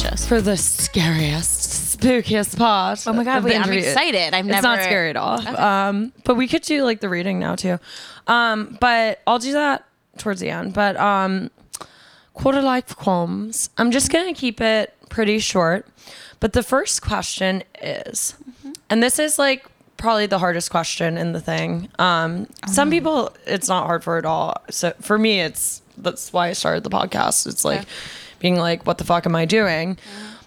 delicious. for the scariest, spookiest part. Oh my god, wait, I'm excited. I've It's not scary at all. Um, but we could do like the reading now too. Um, but I'll do that towards the end. But um, quarter life qualms. I'm just gonna keep it pretty short. But the first question is, and this is like probably the hardest question in the thing. Um, some people it's not hard for at all. So for me, it's that's why I started the podcast. It's like being like, what the fuck am I doing?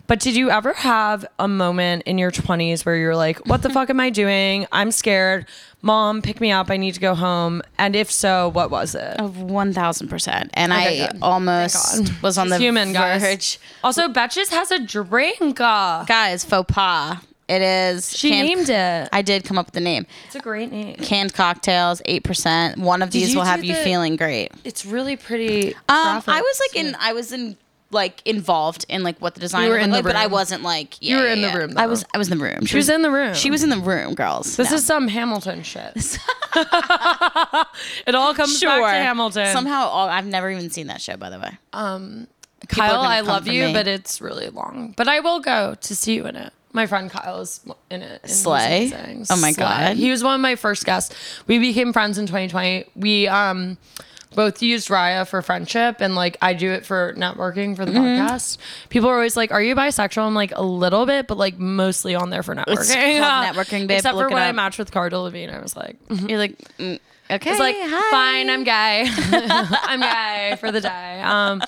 But did you ever have a moment in your 20s where you're like, what the fuck am I doing? I'm scared. Mom, pick me up. I need to go home. And if so, what was it? Of one thousand percent, and Okay, I good. almost was on the human, guys. verge. Also, Betches has a drink. Guys, faux pas. It is. She named it. I did come up with the name. It's a great name. Canned cocktails, eight percent. One of these will have you feeling great. It's really pretty. Um, I was like in. I was in like involved in like what the design You were in the like, but I room. wasn't like. Yeah, You were yeah, in the yeah. room, I was. I was in the room. She was in the room. She was in the room, girls. This No. is some Hamilton shit. it all comes back to Hamilton. Somehow, all, I've never even seen that show. By the way, Um, People are Kyle, gonna I come love for you, me. but it's really long. But I will go to see you in it. My friend Kyle is in it. and he's Slay? amazing. Oh my. God. He was one of my first guests. We became friends in 2020. We um both used Raya for friendship and like I do it for networking for the Mm-hmm. podcast. People are always like, "Are you bisexual?" I'm like a little bit, but like mostly on there for networking. It's networking, babe. Except Look for when I up. matched with Cara Delevingne, I was like, you're like, mm, okay, it's like hi. fine, I'm gay. I'm gay for the day. Um,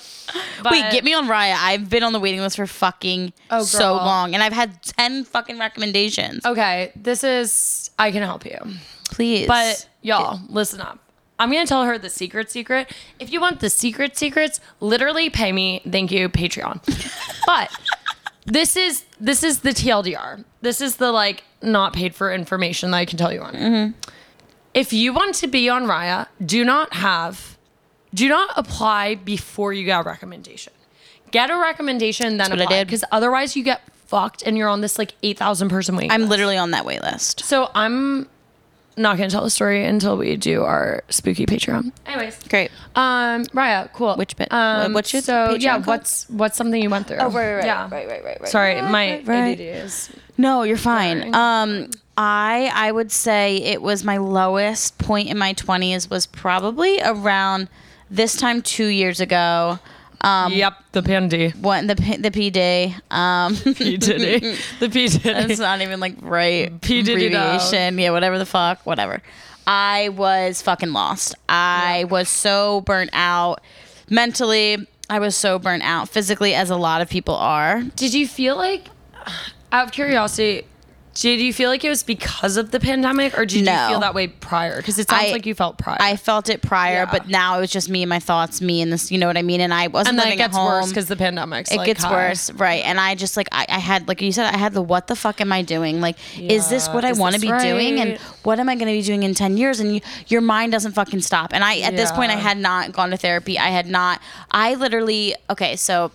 but Wait, get me on Raya. I've been on the waiting list for fucking Oh, so long, and I've had ten fucking recommendations. Okay, this is I can help you. Please, But y'all, listen up. I'm gonna tell her the secret secret. If you want the secret secrets, literally pay me. Thank you, Patreon. but this is this is the TLDR. This is the like not paid for information that I can tell you on. Mm-hmm. If you want to be on Raya, do not have do not apply before you get a recommendation. Get a recommendation, then what I apply. Because otherwise you get fucked and you're on this like eight thousand person wait. I'm list. literally on that wait list. So I'm not gonna tell the story until we do our spooky Patreon. Anyways, Great. um, Raya, cool. Which bit- Um, what's your so Patreon yeah? called? What's what's something you went through? Oh, right, right, yeah. right, right, right, right. Sorry, right, my right, right. ADD is. No, you're fine. Um, I I would say it was my lowest point in my 20s was probably around this time two years ago. Um, Yep, the pandy. What the P- the P day? Um, P Diddy. The P Diddy. That's not even like right P Diddy abbreviation. Yeah, whatever the fuck, whatever. I was fucking lost. I was so burnt out mentally. I was so burnt out physically, as a lot of people are. Did you feel like, out of curiosity, did you feel like it was because of the pandemic, or did No. you feel that way prior? Because it sounds I- like you felt prior. I felt it prior, Yeah. but now it was just me and my thoughts, me and this. You know what I mean? And I wasn't and then it gets at home. worse because the pandemic's it like, gets worse, right? And I just like I, I had like you said, I had the what the fuck am I doing? Like, is this Yeah, what I want to be doing? And what am I going to be doing in ten years? And you, your mind doesn't fucking stop. And I at this point, I had not gone to therapy. I had not. I literally okay, so.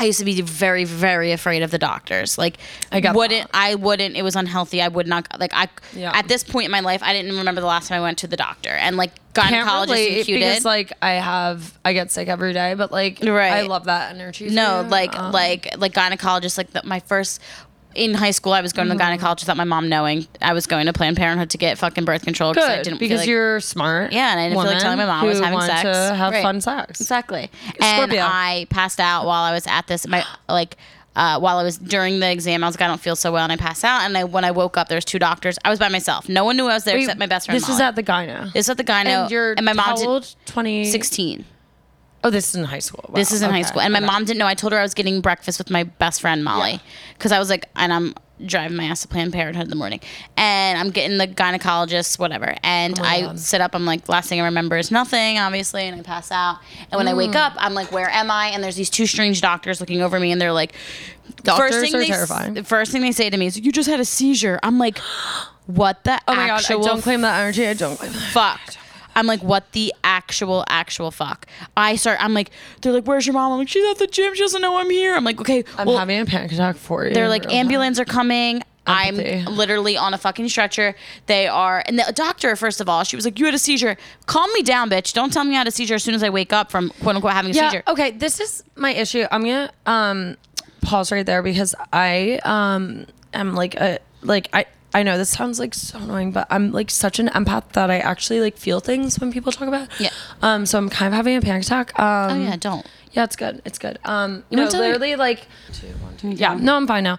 I used to be very, very afraid of the doctors. Like, I get wouldn't that. I wouldn't. It was unhealthy. I would not like. I Yeah. at this point in my life, I didn't remember the last time I went to the doctor. And like Can't gynecologists because like I have I get sick every day, but like Right. I love that energy. No, like Um, like like gynecologist. Like the, my first in high school, I was going to Mm-hmm. the gynecologist without my mom knowing. I was going to Planned Parenthood to get fucking birth control because I good didn't because feel like, you're smart. Yeah, and I didn't feel like woman telling my mom I was who having want sex. to have Right. fun sex. exactly. And Scorpio. I passed out while I was at this. My like. Uh, while I was during the exam, I was like, I don't feel so well, and I passed out. And I, when I woke up, there was two doctors. I was by myself. No one knew I was there Wait, except my best friend. This is Molly. at the gyno. this is at the gyno, and you're and my mom how did old? Twenty sixteen. Oh, this is in high school. Wow, This is in high school. And my okay. mom didn't know. I told her I was getting breakfast with my best friend, Molly. Because I was like, and I'm driving my ass to Planned Parenthood in the morning. And I'm getting the gynecologist, whatever. And Oh I God. sit up. I'm like, last thing I remember is nothing, obviously. And I pass out. And when I Mm. wake up, I'm like, where am I? And there's these two strange doctors looking over me. And they're like, Doctors first thing are they, terrifying. The first thing they say to me is, you just had a seizure. I'm like, what the Oh my god! I actual don't claim that energy. I don't claim that. fuck. I'm like, what the actual, actual fuck? I start, I'm like, they're like, where's your mom? I'm like, she's at the gym. She doesn't know I'm here. I'm like, okay. I'm well, having a panic attack for you. they're like, ambulance are coming. Empathy. I'm literally on a fucking stretcher. They are, and the doctor, first of all, she was like, "You had a seizure. Calm me down, bitch. Don't tell me I had a seizure as soon as I wake up from quote unquote having a Yeah. seizure." Okay. This is my issue. I'm gonna um pause right there because I um am like a like I. I know this sounds like so annoying, but I'm like such an empath that I actually like feel things when people talk about. it. Yeah. Um. So I'm kind of having a panic attack. Um, Oh yeah, don't. Yeah, it's good. It's good. Um, You no, want to literally like two, one, two. Yeah, no, I'm fine now.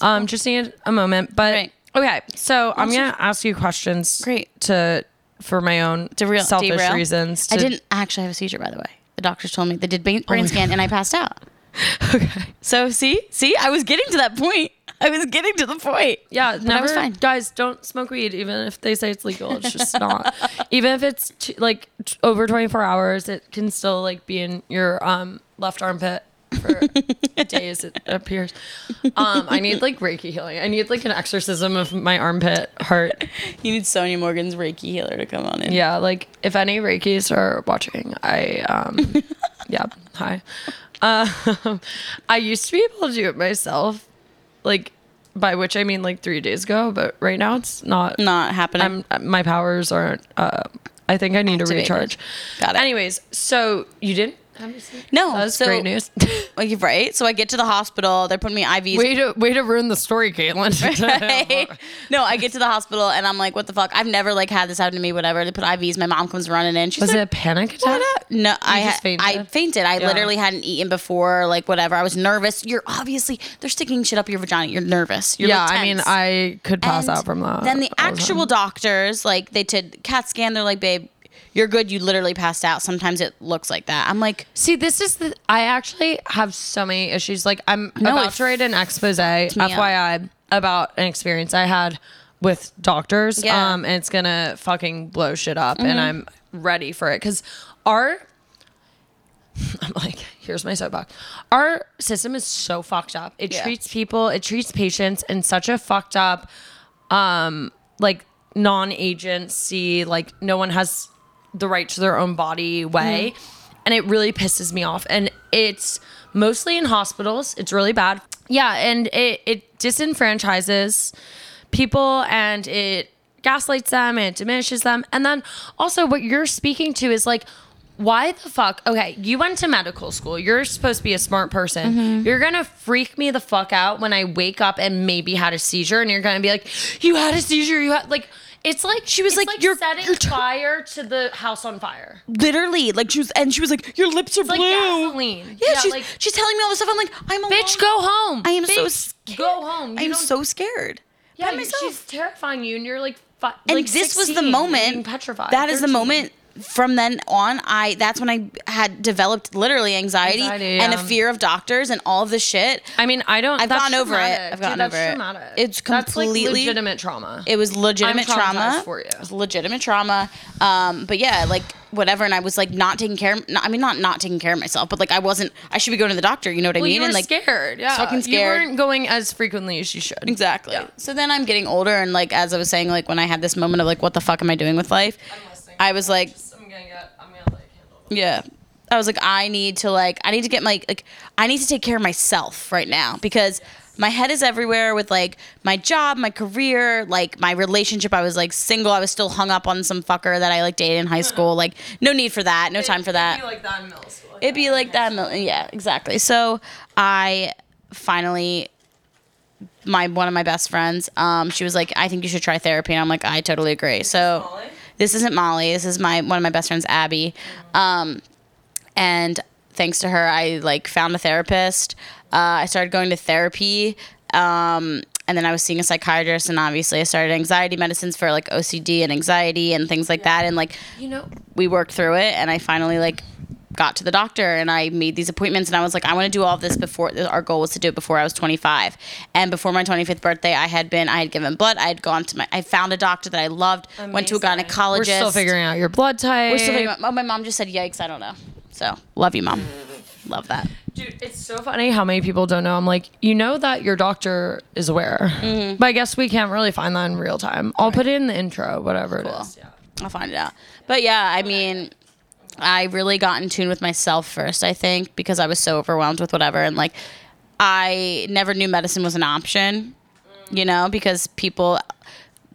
Um, just need a moment. But Right. okay, so I'm gonna ask you questions. Great. To for my own Derail- selfish derail. reasons. I didn't actually have a seizure, by the way. The doctors told me they did brain, brain my scan and I passed out. Okay. So see, see, I was getting to that point. I was getting to the point. Yeah, But never. Guys, don't smoke weed, even if they say it's legal. It's just not. even if it's t- like t- over 24 hours, it can still like be in your um left armpit for days. It appears. Um, I need like Reiki healing. I need like an exorcism of my armpit hurt. You need Sonja Morgan's Reiki healer to come on in. Yeah, like if any Reikis are watching, I um yeah, hi. Uh, I used to be able to do it myself, like by which I mean like three days ago, but right now it's not. Not happening. I'm my powers aren't. Uh, I think I need to Activated. recharge. Got it. Anyways, so you didn't have a? No, that's so- great news. Like, right? So I get to the hospital. They're putting me IVs. way to way to ruin the story, Caitlin. Right? no, I get to the hospital and I'm like, what the fuck? I've never like had this happen to me. Whatever. They put IVs. My mom comes running in. She's Was like, it a panic attack? No, I just fainted? I fainted. I Yeah. literally hadn't eaten before. Like whatever. I was nervous. You're obviously they're sticking shit up your vagina. You're nervous. You're yeah, like, I mean. I could pass And out from that. Then the all time. actual doctors, like they did CAT scan. They're like, babe, you're good. You literally passed out. Sometimes it looks like that. I'm like, See, this is the. I actually have so many issues. Like, I'm No, about to write an expose, me up. FYI, about an experience I had with doctors. Yeah. Mm-hmm. Um, and it's gonna fucking blow shit up, and I'm ready for it because our. I'm like, here's my soapbox. Our system is so fucked up. It Yeah. treats people, it treats patients in such a fucked up, um, like non-agency, like no one has the right to their own body way. And it really pisses me off. And it's mostly in hospitals. It's really bad. Yeah, and it, it disenfranchises people and it gaslights them and it diminishes them. And then also what you're speaking to is like why the fuck? Okay, you went to medical school. You're supposed to be a smart person. Mm-hmm. You're gonna freak me the fuck out when I wake up and maybe had a seizure, and you're gonna be like, "You had a seizure. You had like." It's like she was like, like, "You're- setting you're fire to the house on fire. literally, like she was, and she was like, your lips are like blue. gasoline. Yeah, Yeah, she's like- she's telling me all this stuff. I'm like, I'm alone. Bitch, go home. I am so scared. Go home. I am so scared. yeah. She's terrifying you, and you're like, fi- and like this was the moment petrified. that is the moment from then on i that's when i had developed literally anxiety, Anxiety, and a fear of doctors and all of this shit I mean, I don't. I've that's gone over it. I've gotten Dude, that's over it. traumatic. It's That's like completely- legitimate trauma. it was legitimate trauma for you. it was legitimate trauma um but yeah like whatever and i was like not taking care not, i mean not not taking care of myself but like i wasn't i should be going to the doctor you know what i well, mean you were and like scared. Yeah, fucking scared. You weren't going as frequently as you should. exactly Yeah. so then i'm getting older and like as i was saying like when i had this moment of like what the fuck am i doing with life I was like- I'm gonna get. I'm gonna like handle. Yeah. I was like, I need to like, I need to get my like, I need to take care of myself right now because my head is everywhere with like my job, my career, like my relationship. I was like single. I was still hung up on some fucker that I like dated in high school. Like, no need for that. No time for that. It'd be like that in middle school. It'd be like that. mil- Yeah, exactly. So I finally, my one of my best friends, um, she was like, I think you should try therapy, and I'm like, I totally agree. So? This isn't Molly. This is my one of my best friends, Abby, um, and thanks to her, I like found a therapist. Uh, I started going to therapy. Um, and then I was seeing a psychiatrist, and obviously I started anxiety medicines for like OCD and anxiety and things like that. And like You know, we worked through it and I finally like got to the doctor and I made these appointments and I was like I want to do all of this before our goal was to do it before I was 25 and before my 25th birthday I had been I had given blood I had gone to my I found a doctor that I loved went to a gynecologist we're still figuring out your blood type. We're still figuring out- oh, my mom just said yikes I don't know so love you mom love that Dude, it's so funny how many people don't know. I'm like, you know that your doctor is aware, Mm-hmm. but I guess we can't really find that in real time. I'll put it in the intro, whatever it is. Yeah. I'll find it out. But yeah, I mean, I really got in tune with myself first, I think, because I was so overwhelmed with whatever. And like, I never knew medicine was an option. you know, because people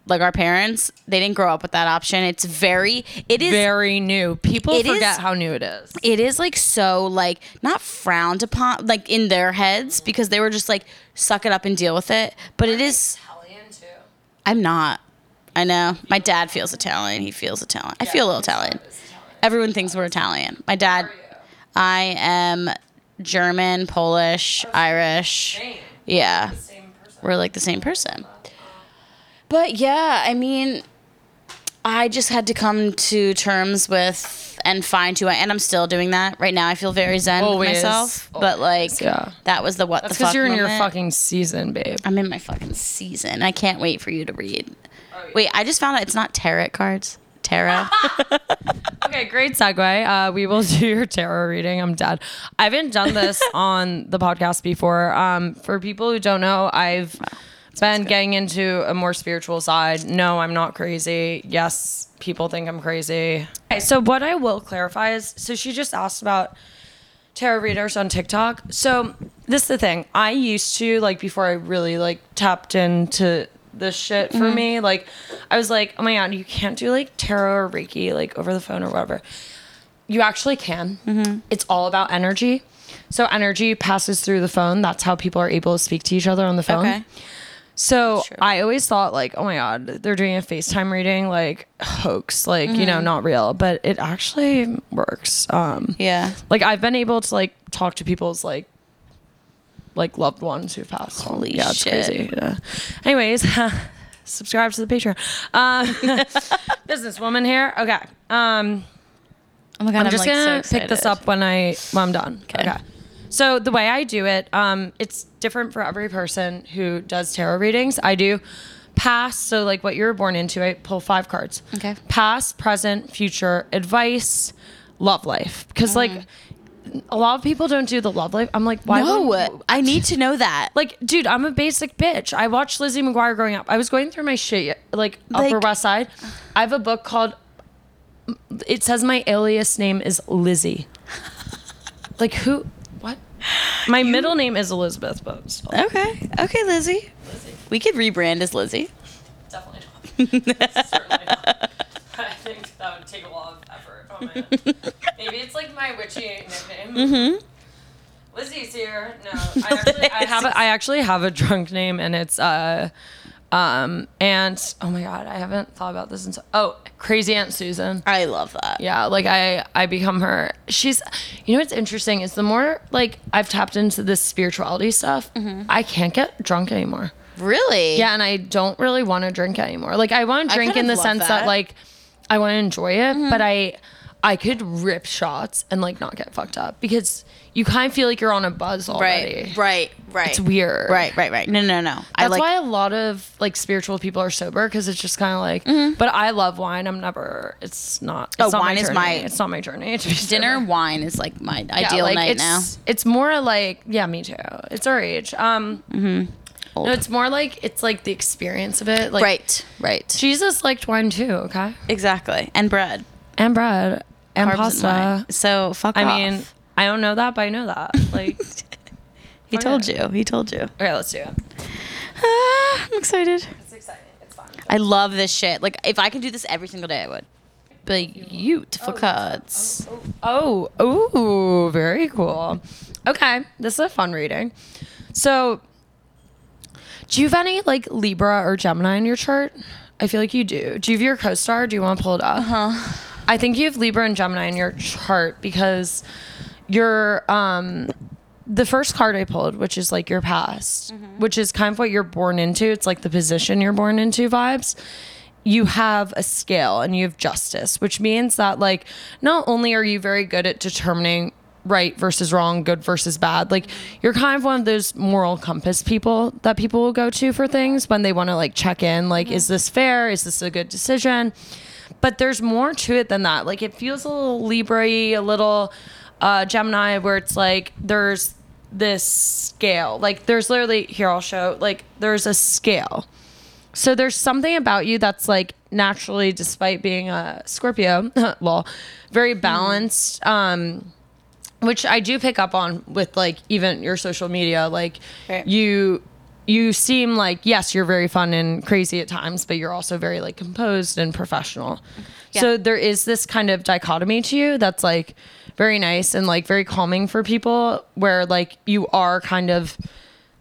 like our parents, they didn't grow up with that option. It's very, it is Very new. People forget is- how new it is. it is like so like not frowned upon like in their heads because they were just like suck it up and deal with it but it is Italian too. i'm not i know my dad feels italian he feels italian i feel a little italian everyone thinks we're italian my dad i am german polish oh, irish yeah Same person. we're like the same person. But yeah, I mean, I just had to come to terms with and find who I and I'm still doing that right now. I feel very zen Always. with myself, but like yeah. that was the what That's the fuck because you're in your fucking season, babe. I'm in my fucking season. I can't wait for you to read. Oh, wait, I just found out it's not tarot cards. Tarot. Okay, great segue. Uh, we will do your tarot reading. I'm dead. I haven't done this on the podcast before. Um, for people who don't know, I've been getting into a more spiritual side. No, I'm not crazy. Yes, people think I'm crazy. Okay, so what I will clarify is so she just asked about tarot readers on TikTok. So this is the thing. I used to like before I really like tapped into this shit for mm-hmm. me. Like I was like, oh my god, you can't do like tarot or Reiki like over the phone or whatever. You actually can. Mm-hmm. It's all about energy. So energy passes through the phone. That's how people are able to speak to each other on the phone. okay. So. I always thought like, oh my god, they're doing a FaceTime reading, like hoax, like you know, mm-hmm. not real, but it actually works. Um, Yeah. like I've been able to like talk to people's like like loved ones who've passed. Holy yeah, it's shit. crazy. Yeah. Anyways, subscribe to the Patreon. Um, businesswoman here. Okay. Um, Oh my god, I'm I'm, just like, gonna so pick this up when I when I'm done. Okay. So the way I do it, um, it's different for every person who does tarot readings. I do past, so like what you were born into. I pull five cards. Okay. Past, present, future, advice, love life. Because like Mm. A lot of people don't do the love life. I'm like, why? No, wouldn't- I need to know that. like, dude, I'm a basic bitch. I watched Lizzie McGuire growing up. I was going through my shit, like Upper West Side. I have a book called. It says my alias name is Lizzie. like who? What? My middle name is Elizabeth, but still. Okay. Okay, Lizzie. We could rebrand as Lizzie. definitely not. Certainly not. I think that would take a lot of effort. Maybe it's like my witchy nickname. Mm-hmm. Lizzie's here. No, I actually, I have a, I actually have a drunk name, and it's uh, um, Aunt. oh my god, I haven't thought about this. In so, oh, crazy Aunt Susan. I love that. Yeah, like I I become her. She's you know what's interesting is the more like I've tapped into this spirituality stuff, I can't get drunk anymore. Really? Yeah, and I don't really want to drink anymore. Like I want to drink in the sense that. that. Mm-hmm. like I want to enjoy it, but I I could rip shots and like not get fucked up because you kind of feel like you're on a buzz already. Right. Right. Right. It's weird. Right. Right. Right. No. No. No. I That's like. why a lot of like spiritual people are sober because it's just kind of like. But I love wine. I'm never. It's not. It's Mm-hmm. Oh, not wine my is my- It's not my journey. Dinner wine is like my Yeah, ideal like, night it's, now. It's more like yeah, me too. It's our age. Um, Old. no, it's more like it's like the experience of it. Like right. Right. Jesus liked wine too. Okay, Exactly. And bread. And bread and Carbs and pasta. wine. So fuck I off. mean, I don't know that, but I know that. Like, he told you. He told you. okay, let's do it. Ah, I'm excited. It's exciting. It's fun. I love this shit. Like if I could do this every single day, I would. Beautiful cards. Oh, ooh, very cool. Okay, this is a fun reading. So, do you have any like Libra or Gemini in your chart? I feel like you do. Do you have your co-star? Do you want to pull it up? Uh-huh. I think you have Libra and Gemini in your chart because your um the first card I pulled, which is like your past, mm-hmm. which is kind of what you're born into. It's like the position you're born into vibes. You have a scale and you have justice, which means that like not only are you very good at determining right versus wrong, good versus bad, like mm-hmm. you're kind of one of those moral compass people that people will go to for things when they want to like check in, like, mm-hmm. is this fair? Is this a good decision? But there's more to it than that. Like it feels a little Libra a little uh, Gemini, where it's like there's this scale. Like there's literally here I'll show. Like there's a scale. So there's something about you that's like naturally, despite being a Scorpio, lol, very balanced. Um, which I do pick up on with like even your social media. Like Right. you you seem like yes, you're very fun and crazy at times, but you're also very like composed and professional. Yeah. So there is this kind of dichotomy to you that's like very nice and like very calming for people where like you are kind of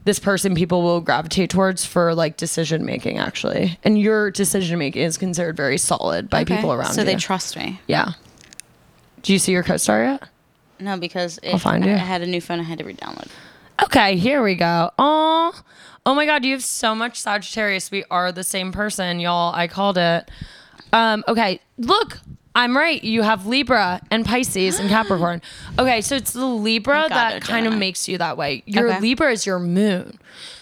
this person people will gravitate towards for like decision making actually. And your decision making is considered very solid by people around so you. So they trust me. yeah. Do you see your co-star yet? No, because I'll find I, you. I had a new phone. I had to re-download. Okay, here we go. Oh, oh my God, you have so much Sagittarius. We are the same person, y'all. I called it. Um, okay, look, I'm right. You have Libra and Pisces and Capricorn. Okay, so it's the Libra that kind of makes you that way. Your Okay. Libra is your moon.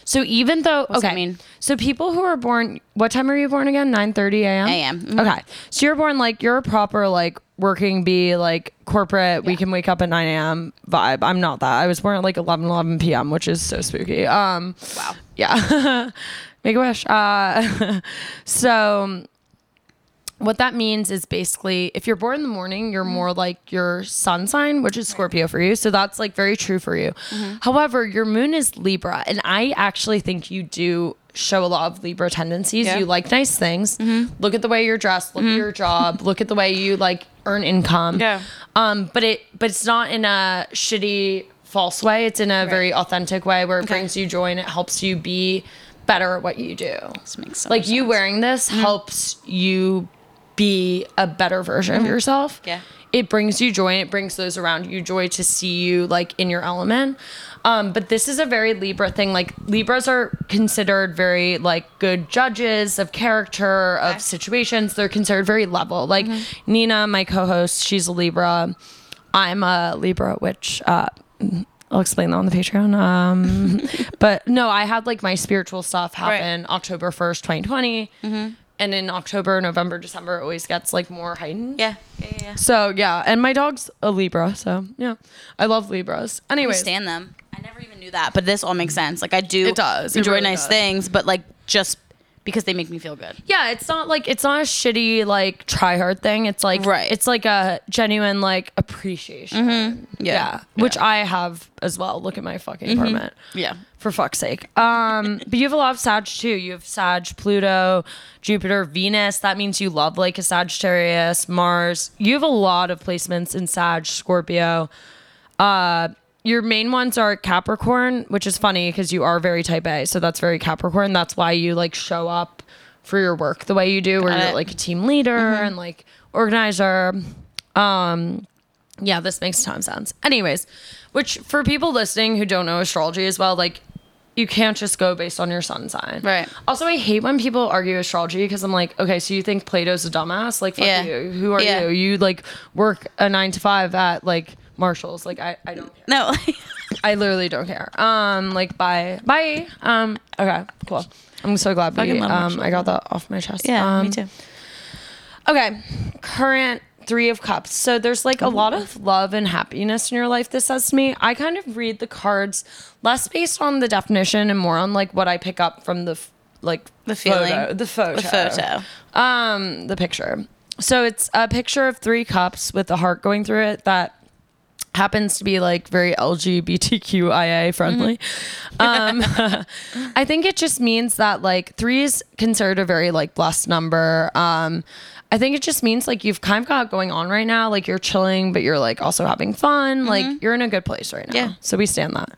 So even though does okay, that mean? so people who are born, what time are you born again? Nine thirty a.m. AM, mhm. Okay, so you're born like you're a proper like working bee, like corporate. We can wake up at nine a.m. vibe. I'm not that. I was born at like 11, 11 p.m., which is so spooky. Um, Wow. Yeah, make a wish. Uh, so what that means is basically if you're born in the morning, you're more like your sun sign, which is Scorpio for you. So that's like very true for you. However, your moon is Libra, and I actually think you do show a lot of Libra tendencies. Yeah. You like nice things. Look at the way you're dressed, look at your job, look at the way you like earn income. Yeah. Um, but it but it's not in a shitty false way. It's in a very authentic way where it Okay. brings you joy and it helps you be better at what you do This makes so like you sense. wearing this helps you be a better version of yourself. Yeah. It brings you joy and it brings those around you joy to see you like in your element. Um, but this is a very Libra thing. Like Libras are considered very like good judges of character, of Okay. situations. They're considered very level. Like Nina, my co-host, she's a Libra. I'm a Libra, which uh I'll explain that on the Patreon. Um, but no, I had like my spiritual stuff Right. happen October 1st, 2020. And in October, November, December, it always gets like more heightened. Yeah. Yeah. Yeah. So yeah, and my dog's a Libra, so yeah, I love Libras. I Anyways, stand them. I never even knew that, but this all makes sense. Like I do It does. It enjoy really nice does. things, but like just because they make me feel good. yeah, it's not like it's not a shitty like try hard thing. It's like Right. it's like a genuine like appreciation. Mm-hmm. Yeah. which I have as well. Look at my fucking Mm-hmm. apartment. Yeah. for fuck's sake. Um, but you have a lot of Sag too. You have Sag, Pluto, Jupiter, Venus. That means you love like a Sagittarius, Mars. You have a lot of placements in Sag, Scorpio. Uh, your main ones are Capricorn, which is funny because you are very type A. So that's very Capricorn. That's why you like show up for your work the way you do, where Got you're like a team leader and like organizer. Um, yeah, this makes a ton of sense. Anyways, which for people listening who don't know astrology as well, like you can't just go based on your sun sign. Right. Also, I hate when people argue astrology because I'm like, okay, so you think Plato's a dumbass? Like, fuck Yeah. you. Who are Yeah. you? You like work a nine to five at like Marshalls. Like, I, I don't care. No. I literally don't care. Um, like, bye, bye. Um, okay, cool. I'm so glad we, Fucking love um, Marshalls. I got that off my chest. yeah. um, me too. Okay, current three of cups. So there's like a lot of love and happiness in your life. This says to me. I kind of read the cards less based on the definition and more on like what I pick up from the f- like The feeling. photo, the photo, The photo. um, the picture. So it's a picture of three cups with a heart going through it that happens to be like very LGBTQIA friendly. Um, I think it just means that like three is considered a very like blessed number. Um, I think it just means like you've kind of got going on right now. Like you're chilling, but you're like also having fun. Like you're in a good place right now. Yeah. So we stand that.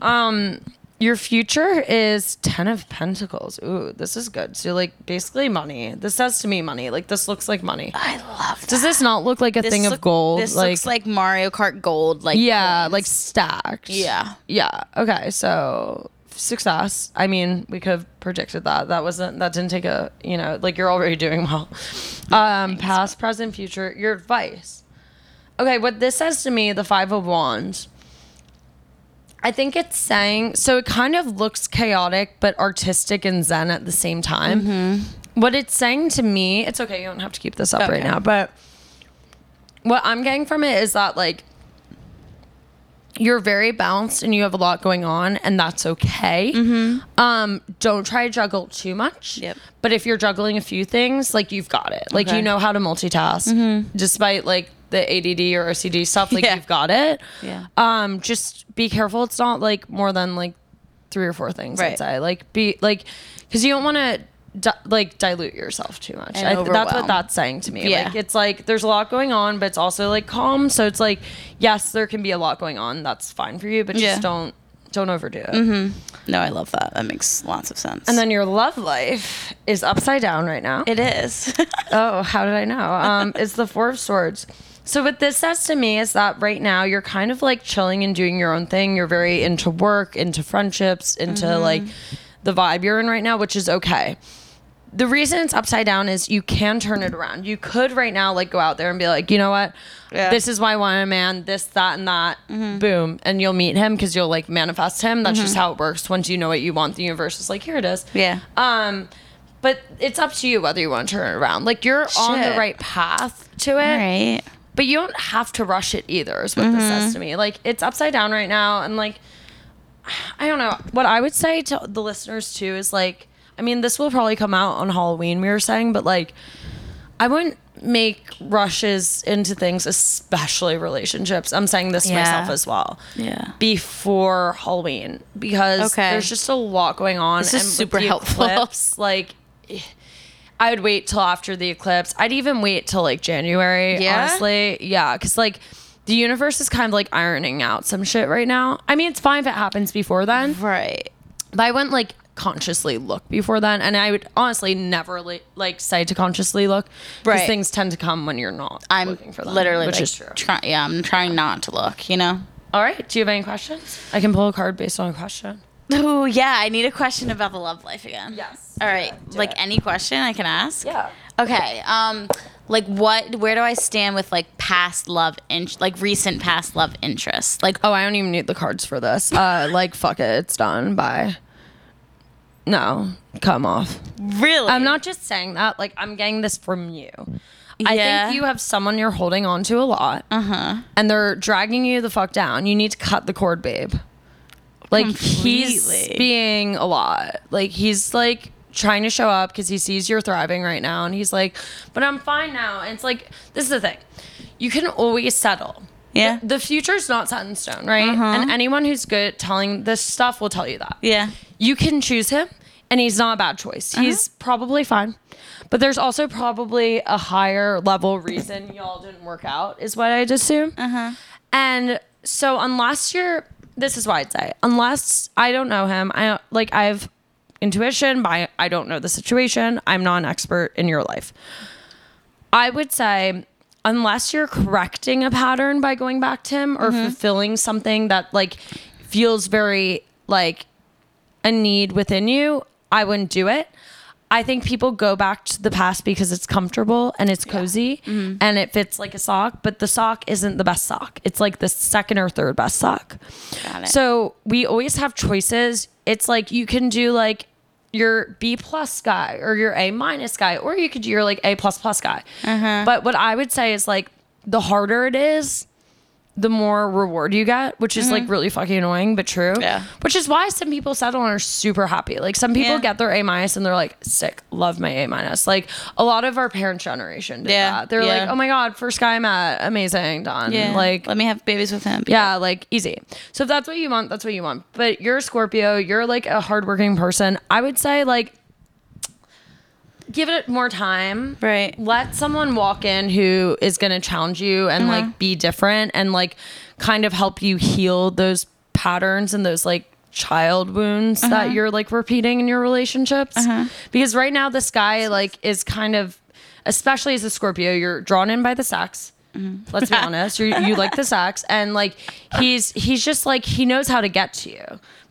Um, your future is Ten of Pentacles. Ooh, this is good. So like basically money. This says to me money. Like this looks like money. I love that. Does this not look like a This thing of gold? This like, looks like Mario Kart gold. Like yeah, coins. like stacked. Yeah. Yeah. Okay. So success. I mean, we could have predicted that. That wasn't. That didn't take a. You know, like you're already doing well. Um, past, present, future. Your advice. Okay. What this says to me, the Five of Wands. I think it's saying so. It kind of looks chaotic, but artistic and zen at the same time. Mm-hmm. What it's saying to me, it's okay. You don't have to keep this up right now, but what I'm getting from it is that like you're very balanced and you have a lot going on and that's okay um don't try to juggle too much Yep. but if you're juggling a few things like you've got it like Okay. you know how to multitask despite like the add or ocd stuff like Yeah. you've got it Yeah. um just be careful it's not like more than like three or four things. Right. I'd say like be like because you don't want to. Di- like dilute yourself too much. And I, that's what that's saying to me. Yeah. Like it's like there's a lot going on, but it's also like calm. So it's like yes, there can be a lot going on. That's fine for you, but Yeah. just don't don't overdo it. Mm-hmm. No, I love that. That makes lots of sense. And then your love life is upside down right now. it is. oh, how did I know? Um, it's the Four of Swords. So what this says to me is that right now you're kind of like chilling and doing your own thing. You're very into work, into friendships, into mm-hmm. like the vibe you're in right now, which is okay. The reason it's upside down is you can turn it around. You could right now like go out there and be like, you know what? Yeah. This is why I want a man, this, that, and that. Mm-hmm. Boom. And you'll meet him because you'll like manifest him. That's just mm-hmm. how it works. Once you know what you want, the universe is like, here it is. yeah. Um, but it's up to you whether you want to turn it around. Like you're on the right path to it, All right. But you don't have to rush it either. Is what this says mm-hmm. to me. Like it's upside down right now, and like I don't know what I would say to the listeners too is like, I mean, this will probably come out on Halloween. We were saying, but like, I wouldn't make rushes into things, especially relationships. I'm saying this to Yeah. myself as well Yeah. before Halloween because Okay. there's just a lot going on. This is super helpful. Eclipse, like, I would wait till after the eclipse. I'd even wait till like January. Yeah? honestly, yeah, because like the universe is kind of like ironing out some shit right now. I mean, it's fine if it happens before then, Right. but I wouldn't like consciously look before then, and I would honestly never li- like say to consciously look because Right. things tend to come when you're not I'm looking for them, literally which like, is true. try- yeah, I'm trying not to look, you know? All right, do you have any questions? I can pull a card based on a question. Oh, yeah. I need a question about the love life again. Yes. All right. do like it. any question I can ask? Yeah. Okay. Um, like what? Where do I stand with like past love in like recent past love interests? Like Oh, I don't even need the cards for this. Uh, like, fuck it, it's done. Bye. No, come off. really? I'm not just saying that. Like, I'm getting this from you. I Yeah. think you have someone you're holding on to a lot, uh-huh. and they're dragging you the fuck down. You need to cut the cord, babe. Like he's being a lot. Like he's like trying to show up because he sees you're thriving right now, and he's like, "But I'm fine now." And it's like this is the thing: you can always settle. Yeah. The, the future's not set in stone, right? And anyone who's good at telling this stuff will tell you that. Yeah. You can choose him, and he's not a bad choice. He's probably fine. But there's also probably a higher level reason y'all didn't work out, is what I'd assume. Uh-huh. And so, unless you're, this is why I'd say, unless I don't know him, I like I have intuition, but I, I don't know the situation. I'm not an expert in your life. I would say, unless you're correcting a pattern by going back to him or mm-hmm. fulfilling something that like feels very like a need within you, I wouldn't do it. I think people go back to the past because it's comfortable and it's cozy mm-hmm. and it fits like a sock, but the sock isn't the best sock. It's like the second or third best sock. Got it. So we always have choices. It's like you can do like your B plus guy or your A minus guy, or you could do your like A plus plus guy. Uh-huh. But what I would say is like the harder it is, the more reward you get, which is like mm-hmm. really fucking annoying, but true. Yeah. Which is why some people settle and are super happy. Like some people Yeah. get their A minus and they're like, sick, love my A minus. Like a lot of our parents' generation did Yeah, that. They're yeah. like, oh my God, first guy I met, amazing, done. yeah. Like let me have babies with him. yeah, like easy. So if that's what you want, that's what you want. But you're a Scorpio, you're like a hardworking person. I would say like give it more time. Right. Let someone walk in who is gonna challenge you and uh-huh. like be different and like kind of help you heal those patterns and those like child wounds that uh-huh. you're like repeating in your relationships. Uh-huh. Because right now this guy like is kind of especially as a Scorpio, you're drawn in by the sex. Mm-hmm. Let's be honest. You you like the sex, and like he's he's just like he knows how to get to you,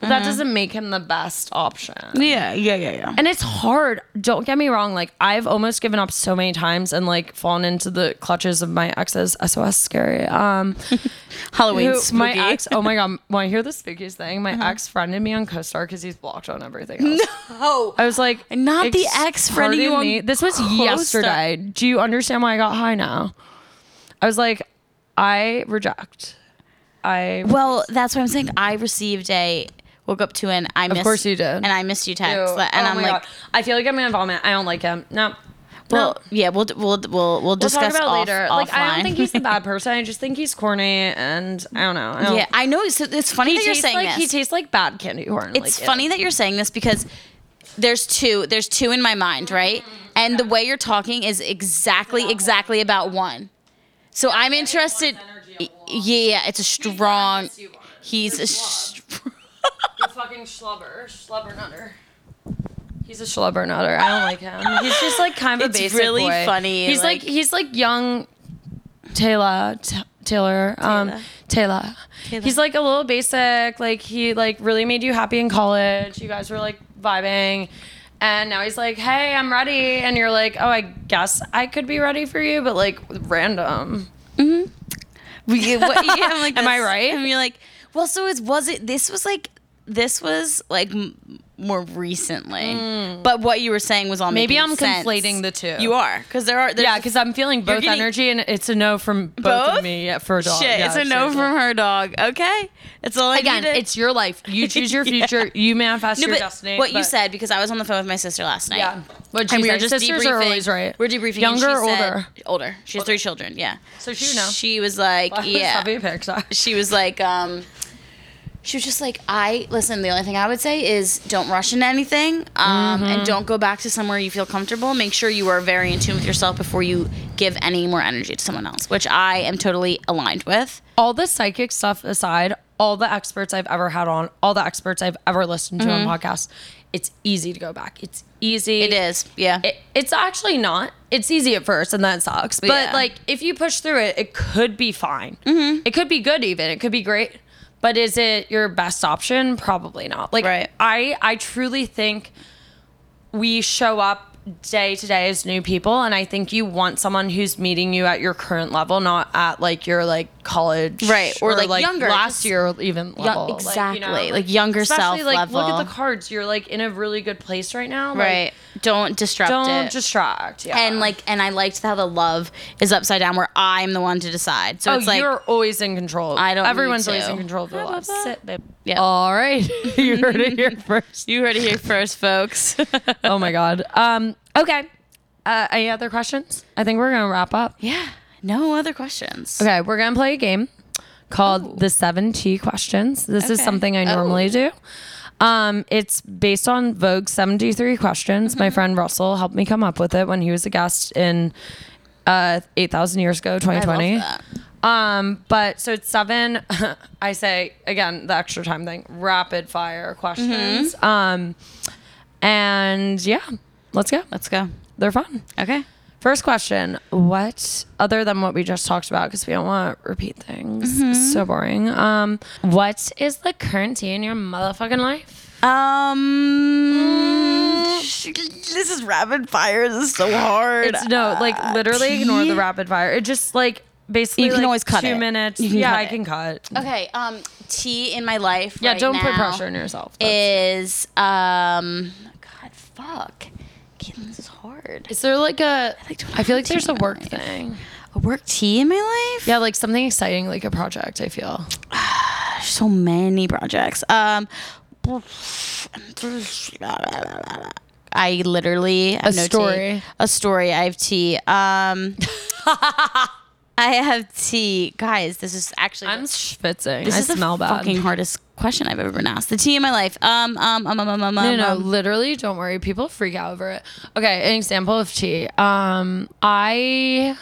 but that mm-hmm. doesn't make him the best option. Yeah. Yeah. Yeah. Yeah. And it's hard. Don't get me wrong. Like I've almost given up so many times and like fallen into the clutches of my exes. SOS scary. Um, Halloween who- spooky. my ex. Oh my god. When I hear the spookiest thing, my uh-huh. ex friended me on CoStar because he's blocked on everything else. Oh. I was like, Not the ex friending you on me. This was CoStar. yesterday. Do you understand why I got high now? I was like, I reject. I Well, that's what I'm saying. I received a woke up to an I miss. course you did. And I missed you text, Ew. and Oh I'm my like, God. I feel like I'm gonna vomit. I don't like him. No. Well, yeah, we'll we'll we'll we'll We'll discuss talk about off, later. Like, I don't offline. think he's a bad person. I just think he's corny, and I don't know. I don't, yeah, I know. It's, it's funny that you're tastes saying like this. he tastes like bad candy corn. it's like, funny that you're saying this because there's two there's two in my mind right and the way you're talking is exactly exactly about one so i'm interested yeah it's a strong he's a fucking schlubber, schlubber nutter. He's a schlubber nutter. I don't like him. He's just like kind of a It's basic really boy. funny, He's like, like- he's like young Taylor. T- Taylor. Um, Taylor. Taylor. He's like a little basic. Like he like really made you happy in college. You guys were like vibing. And now he's like, "Hey, I'm ready." And you're like, "Oh, I guess I could be ready for you, but like random." Mm-hmm. Yeah, what- yeah, I'm like Am I right? and you're like well so it was it this was like this was like more recently but what you were saying was all. Maybe I'm sense. conflating the two. you are because there are Yeah, because I'm feeling both getting- energy, and it's a no from both, Both? of me yeah, for a dog. shit Yeah, it's a no from her dog okay that's all I Again, needed. it's your life. You choose your Yeah. future. You manifest No, your destiny. what you said because I was on the phone with my sister last night. Yeah. What and we were just sisters debriefing. are always right. We're debriefing. Younger or said- older? Older. She has three children. Yeah. So she know. She was like, yeah. Happy picture. She was like, um, she was just like, I listen. The only thing I would say is don't rush into anything, um, Mm-hmm. and don't go back to somewhere you feel comfortable. Make sure you are very in tune with yourself before you give any more energy to someone else, which I am totally aligned with. All the psychic stuff aside, all the experts I've ever had on, all the experts I've ever listened to on podcasts, it's easy to go back. It's easy. Mm-hmm. It is, yeah. It, it's actually not. It's easy at first, and then it sucks. But Yeah. like, if you push through it, it could be fine. Mm-hmm. It could be good, even. It could be great. But is it your best option? Probably not. Like, Right. I I truly think we show up day to day as new people, and I think you want someone who's meeting you at your current level, not at like your like college, Right, or, like, younger, last year even level. exactly, like, younger especially, self like, Look at the cards. You're like in a really good place right now. Like, right. Don't disrupt don't it. distract. Yeah. and like and I liked how the love is upside down where I'm the one to decide. So oh, it's like you're always in control. I don't Everyone's always in control of the love Sit, babe. Yeah. All right. you heard it here first. you heard it here first, folks. Oh my god. Um. Okay. Uh, any other questions? I think we're gonna wrap up. yeah. No other questions. Okay, we're gonna play a game called the seven T questions. This is something I Oh. normally do. Um, it's based on Vogue 73 questions. My friend Russell helped me come up with it when he was a guest in uh 8,000 years ago, 2020. Um, but so it's seven. I say again the extra time thing, rapid fire questions. Mm-hmm. Um, and yeah, let's go. Let's go. They're fun. Okay. First question: What other than what we just talked about? Because we don't want to repeat things. Mm-hmm. So boring. Um, what is the current tea in your motherfucking life? Um this is rapid fire. This is so hard. It's no, like literally ignore the rapid fire. It just like basically You can like, always cut two it. minutes. Can yeah, cut I can cut. Okay, um tea in my life Yeah, right don't put pressure on yourself. That's- Is um God fuck. This is hard. Is there like a? I, like I feel like there's a work thing. A work tea in my life? Yeah, like something exciting, like a project. I feel. So many projects. Um, I literally have A no story. Tea. A story. I have tea. Um, I have tea, guys. This is actually I'm schwitzing. this I is smell the bad. fucking hardest question I've ever been asked. The tea in my life. Um, um, um, um, um, um, No, no, um, literally, don't worry. People freak out over it. Okay, an example of tea. Um, I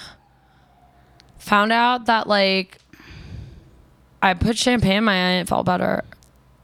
found out that like I put champagne in my eye and it felt better.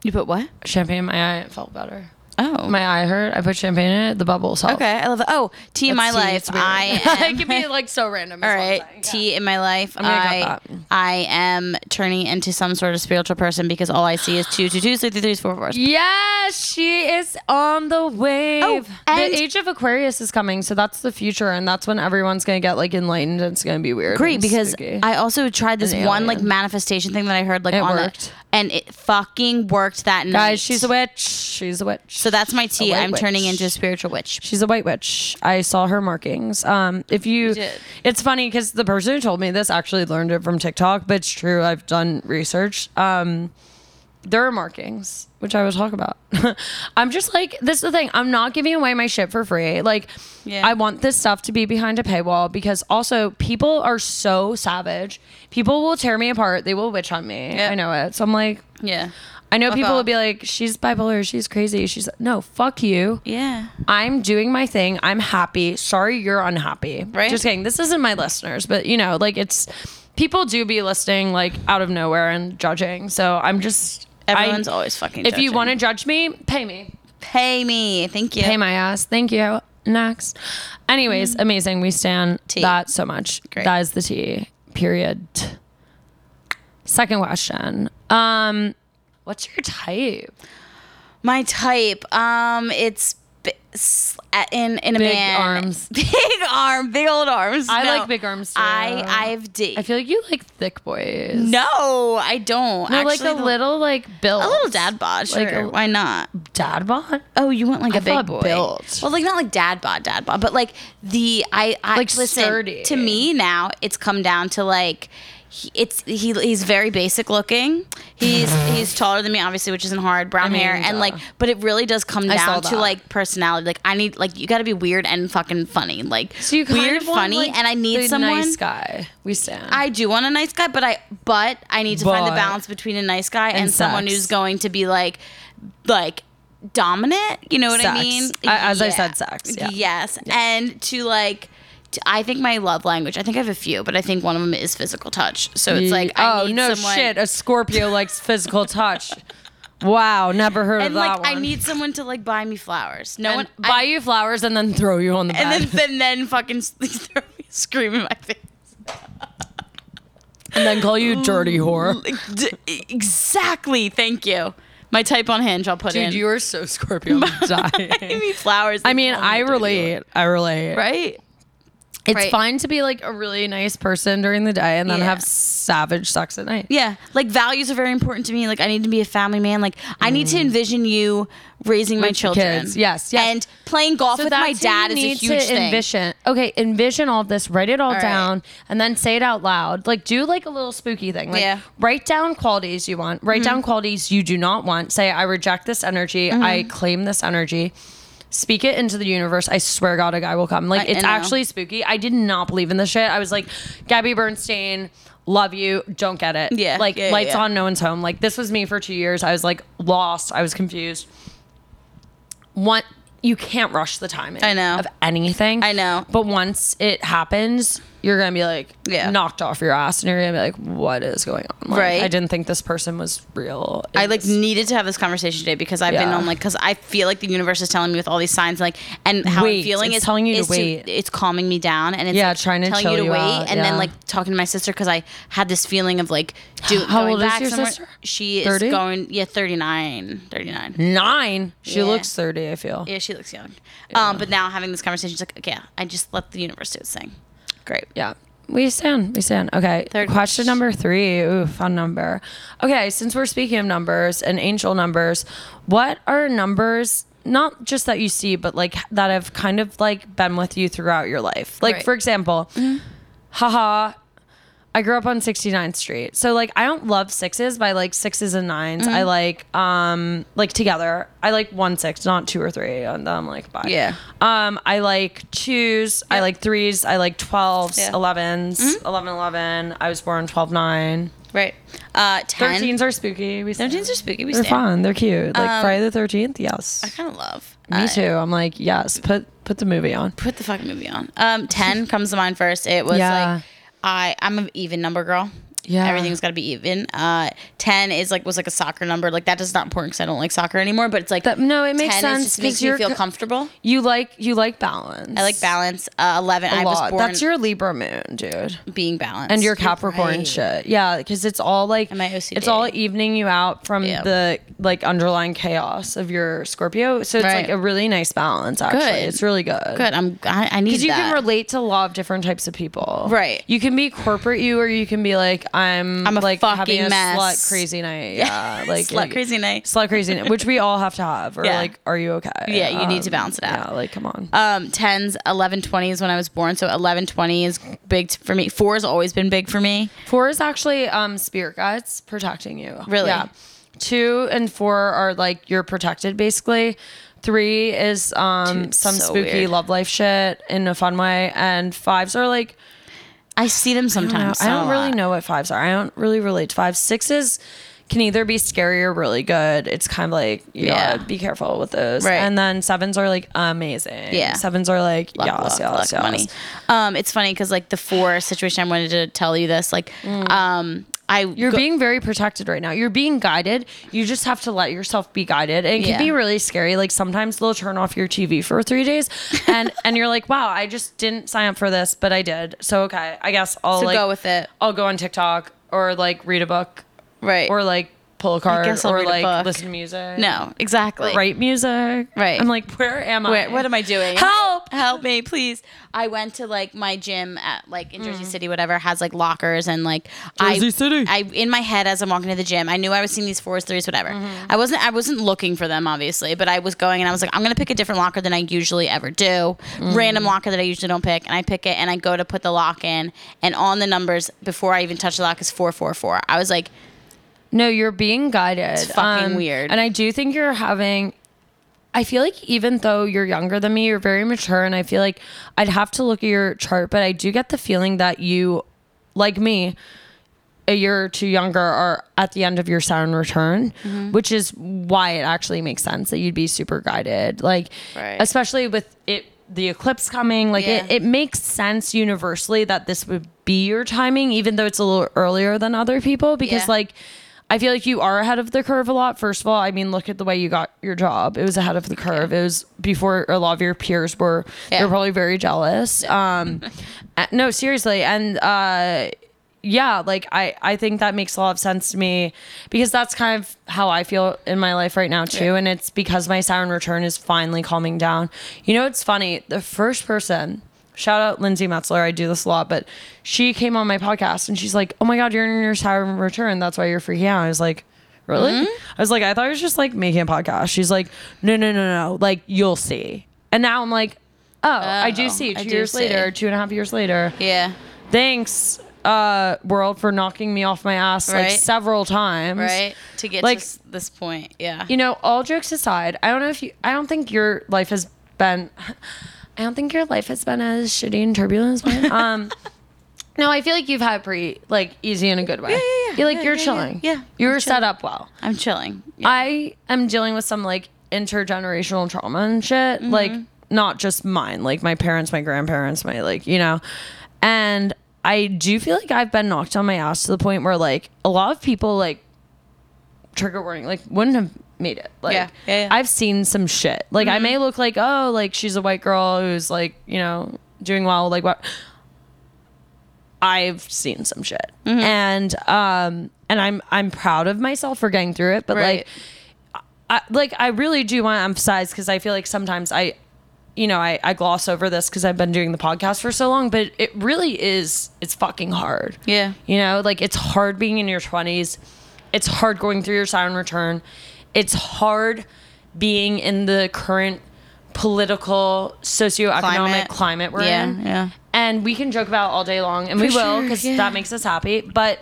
You put what? Champagne in my eye and it felt better. Oh, My eye hurt. I put champagne in it. The bubbles helped. okay. I love it. Oh, tea in my That's tea, life. it's weird. I am. it can be like so random. All is what I'm right, tea in my life. I'm gonna cut I that. I am turning into some sort of spiritual person because all I see is two, two, two, three, three, three, four, four. Yes, she is on the wave. Oh, and- the age of Aquarius is coming, so that's the future, and that's when everyone's gonna get like enlightened. and It's gonna be weird. Great and because spooky. I also tried this An one like alien. manifestation thing that I heard like It on the- worked. and it fucking worked that night. guys, she's a witch. She's a witch. So that's my tea. I'm turning into a spiritual witch. She's a white witch. I saw her markings. Um, if you, did. it's funny because the person who told me this actually learned it from TikTok, but it's true. I've done research. Um, there are markings, which I will talk about. I'm just like, this is the thing. I'm not giving away my shit for free. Like, Yeah. I want this stuff to be behind a paywall because also people are so savage. People will tear me apart. They will witch on me. Yeah. I know it. So I'm like, Yeah. I know Fuck people will be like, she's bipolar. She's crazy. She's no, fuck you. Yeah. I'm doing my thing. I'm happy. Sorry, you're unhappy. Right. Just kidding. This isn't my listeners, but you know, like it's people do be listening like out of nowhere and judging. So I'm just Everyone's I, always fucking. If you want to judge me, pay me. pay me, thank you. Pay my ass. Thank you. Next. Anyways, amazing. We stand Tea. that so much. Great. That is the tea. Period. Second question. Um, what's your type? My type, um, it's a- in in a Big man. arms. big arm, big old arms. I No. like big arms too. I I've d- I feel like you like thick boys. no, I don't. No, like a the- little like built. a little dad bod. Sure, Like a- why not? dad bod. Oh, you want like a I big boy? built. Well, like not like dad bod, dad bod, but like the I, I Like listen, sturdy. To me now, it's come down to like. He- It's he. He's very basic looking. He's he's taller than me, obviously, which isn't hard. Brown I mean, hair, and like, but it really does come I down to like personality. Like, I need like you got to be weird and fucking funny. Like, So you kind weird, funny, like, and I need someone. nice guy. We stand. I do want a nice guy, but I but I need to find the balance between a nice guy and, And someone who's going to be like like dominant. You know what I mean? I- as I said, sex, yeah. Yes, and to like. I think my love language. I think I have a few, but I think one of them is physical touch. So it's like, I oh need no someone, shit, a Scorpio likes physical touch. Wow, never heard and of that like I need someone to like buy me flowers. No and one buy I- you flowers and then throw you on the and bed. then then then fucking throw me, scream in my face. and then call you dirty whore. Like, d- exactly. Thank you. My type on Hinge. I'll put in. Dude, you are so Scorpio. I'm Give dying. me flowers. I mean, I relate. I relate. Right? It's Right. fine to be like a really nice person during the day and then Yeah. have savage sex at night. Yeah. Like values are very important to me. Like I need to be a family man. Like I need to envision you raising my Mm. With children. kids. Yes, yes. And playing golf with my dad is a need huge to thing. Envision. Okay, envision all of this. Write it all down, and then say it out loud. Like do like a little spooky thing. Like Yeah. write down qualities you want. Write down qualities you do not want. Say I reject this energy. I claim this energy. Speak it into the universe. I swear God, a guy will come. Like I- it's I know. actually spooky. I did not believe in this shit. I was like, Gabby Bernstein. Love you. Don't get it. Yeah, Like yeah, lights yeah. on, no one's home. Like this was me for two years. I was like lost. I was confused one you can't rush the timing I know. of anything I know. but once it happens you're gonna be like Yeah. knocked off your ass and you're gonna be like what is going on Like, Right. i didn't think this person was real It I like was- needed to have this conversation today because I've been on like because I feel like the universe is telling me with all these signs like and how Wait, I'm feeling it's is telling you to is wait. it's calming me down and it's Yeah, like, trying to telling you to you wait out, and then like talking to my sister because I had this feeling of like do, How going old is your somewhere. sister? She is 30? going yeah 39 39 nine she Yeah. looks 30 i feel yeah she looks young um but now having this conversation she's like okay I just let the universe do its thing great. Yeah. We stand we stand. Okay. Third question number three. Ooh fun number. Okay since we're speaking of numbers and angel numbers what are numbers not just that you see but like that have kind of like been with you throughout your life? Like Right. for example mm-hmm. haha I grew up on 69th Street. So like I don't love sixes, but I like sixes and 9s Mm-hmm. I like um like together. I like one six, not two or three. And then I'm like bye. Yeah. Um I like twos, I like threes, I like 12s, 11s, 11 11. I was born 12 9. right uh 10 13s are spooky. We 13s are spooky we They're stand. fun. They're cute. Like Um, Friday the 13th, yes. I kind of love Me uh, too. I'm like, yes, put put the movie on. put the fucking movie on. Um, ten comes to mind first. It was Yeah. like I I'm an even number girl. Yeah. everything's got to be even. Uh, ten is like was like a soccer number. Like that is not important because I don't like soccer anymore. But it's like That- no, it makes 10 sense just makes 'cause you're feel comfortable. You like you like balance. I like balance. Uh, Eleven. a I was born That's your Libra moon, dude. being balanced. And your Capricorn right. shit. Yeah, because it's all like And my OCD. it's all evening you out from Yeah. the like underlying chaos of your Scorpio. So it's Right. like a really nice balance actually. Good. It's really good. Good. I'm. I, I need Because you that. can relate to a lot of different types of people. Right. You can be corporate you or you can be like, I'm I'm a like fucking having a mess. slut crazy night. Yeah. Like Slut crazy night. Slut crazy night. Which we all have to have. Or Yeah. like, are you okay? Yeah, you need to balance it out. Yeah, like come on. Um, tens, 11, 20s when I was born. So 11, 20 is big t- for me. Four has always been big for me. Four is actually um spirit guides protecting you. Really? Yeah. Two and four are like you're protected basically. Three is um Dude, some so spooky weird. love life shit in a fun way, and fives are like I see them I don't sometimes. I don't really know what fives are. I don't really relate to fives. Sixes can either be scary or really good. It's kind of like you Yeah. gotta be careful with those. Right. And then sevens are like amazing. Yeah. Sevens are like luck, yes, luck, yes, luck, yes. money. Um, it's funny because like the four situation, I wanted to tell you this. Like, um, I. You're go- being very protected right now. You're being guided. You just have to let yourself be guided. And it Yeah. can be really scary. Like sometimes they'll turn off your TV for three days, and and you're like, wow, I just didn't sign up for this, but I did. So okay, I guess I'll so like go with it, I'll go on TikTok or like read a book right? or like pull a card guess I'll or read a like book. listen to music. no, exactly. write music. Right. I'm like, where am I? Where, what am I doing? Help! Help me, please. I went to like my gym at like in Mm. Jersey City, whatever, has like lockers and like Jersey I, City. I in my head as I'm walking to the gym, I knew I was seeing these fours, threes, whatever. Mm-hmm. I wasn't I wasn't looking for them obviously, but I was going and I was like, I'm gonna pick a different locker than I usually ever do. Mm. Random locker that I usually don't pick, and I pick it and I go to put the lock in, and on the numbers before I even touch the lock is four four four. I was like, No, you're being guided. It's fucking weird. And I do think you're having. I feel like even though you're younger than me, you're very mature, and I feel like I'd have to look at your chart, but I do get the feeling that you, like me, a year or two younger, are at the end of your Saturn return, Mm-hmm. which is why it actually makes sense that you'd be super guided. Like, Right. especially with it, the eclipse coming, like Yeah. it, it makes sense universally that this would be your timing, even though it's a little earlier than other people, because Yeah. like. I feel like you are ahead of the curve a lot. First of all, I mean, look at the way you got your job. It was ahead of the curve. It was before a lot of your peers were. Yeah. They're probably very jealous. Um, no, seriously, and uh, yeah, like I, I think that makes a lot of sense to me because that's kind of how I feel in my life right now too, and it's because my Saturn return is finally calming down. You know, it's funny. The first person. Shout out Lindsey Metselaar. I do this a lot, but she came on my podcast and she's like, "Oh my god, you're in your Saturn return. That's why you're freaking out." I was like, "Really?" I was like, "I thought it was just like making a podcast." She's like, "No, no, no, no. Like you'll see." And now I'm like, "Oh, I do Oh, see." Two do years see. later, two and a half years later. yeah, Thanks, uh, world, for knocking me off my ass like several times. right. To get Like- to this point, yeah. You know, all jokes aside, I don't know if you. I don't think your life has been. I don't think your life has been as shitty and turbulent as mine. Um. No, I feel like you've had it pretty like easy in a good way. Yeah, yeah, yeah. You're like Yeah, you're yeah, chilling. Yeah, you I'm were set up well. I'm chilling. Yeah. I am dealing with some like intergenerational trauma and shit. Mm-hmm. Like not just mine, like my parents, my grandparents, my like, you know. And I do feel like I've been knocked on my ass to the point where like a lot of people like trigger warning, like wouldn't have made it. Like Yeah, yeah, yeah. I've seen some shit. Like I may look like, oh, like she's a white girl who's like, you know, doing well, like what I've seen some shit. Mm-hmm. And um and I'm I'm proud of myself for getting through it, but Right. like I, like I really do want to emphasize because I feel like sometimes I, you know, I, I gloss over this because I've been doing the podcast for so long, but it really is it's fucking hard. Yeah. You know, like it's hard being in your twenties. It's hard going through your Saturn return. It's hard being in the current political, socioeconomic climate, Climate. we're Yeah, in. yeah. And we can joke about all day long, and we For will sure, because yeah. that makes us happy. But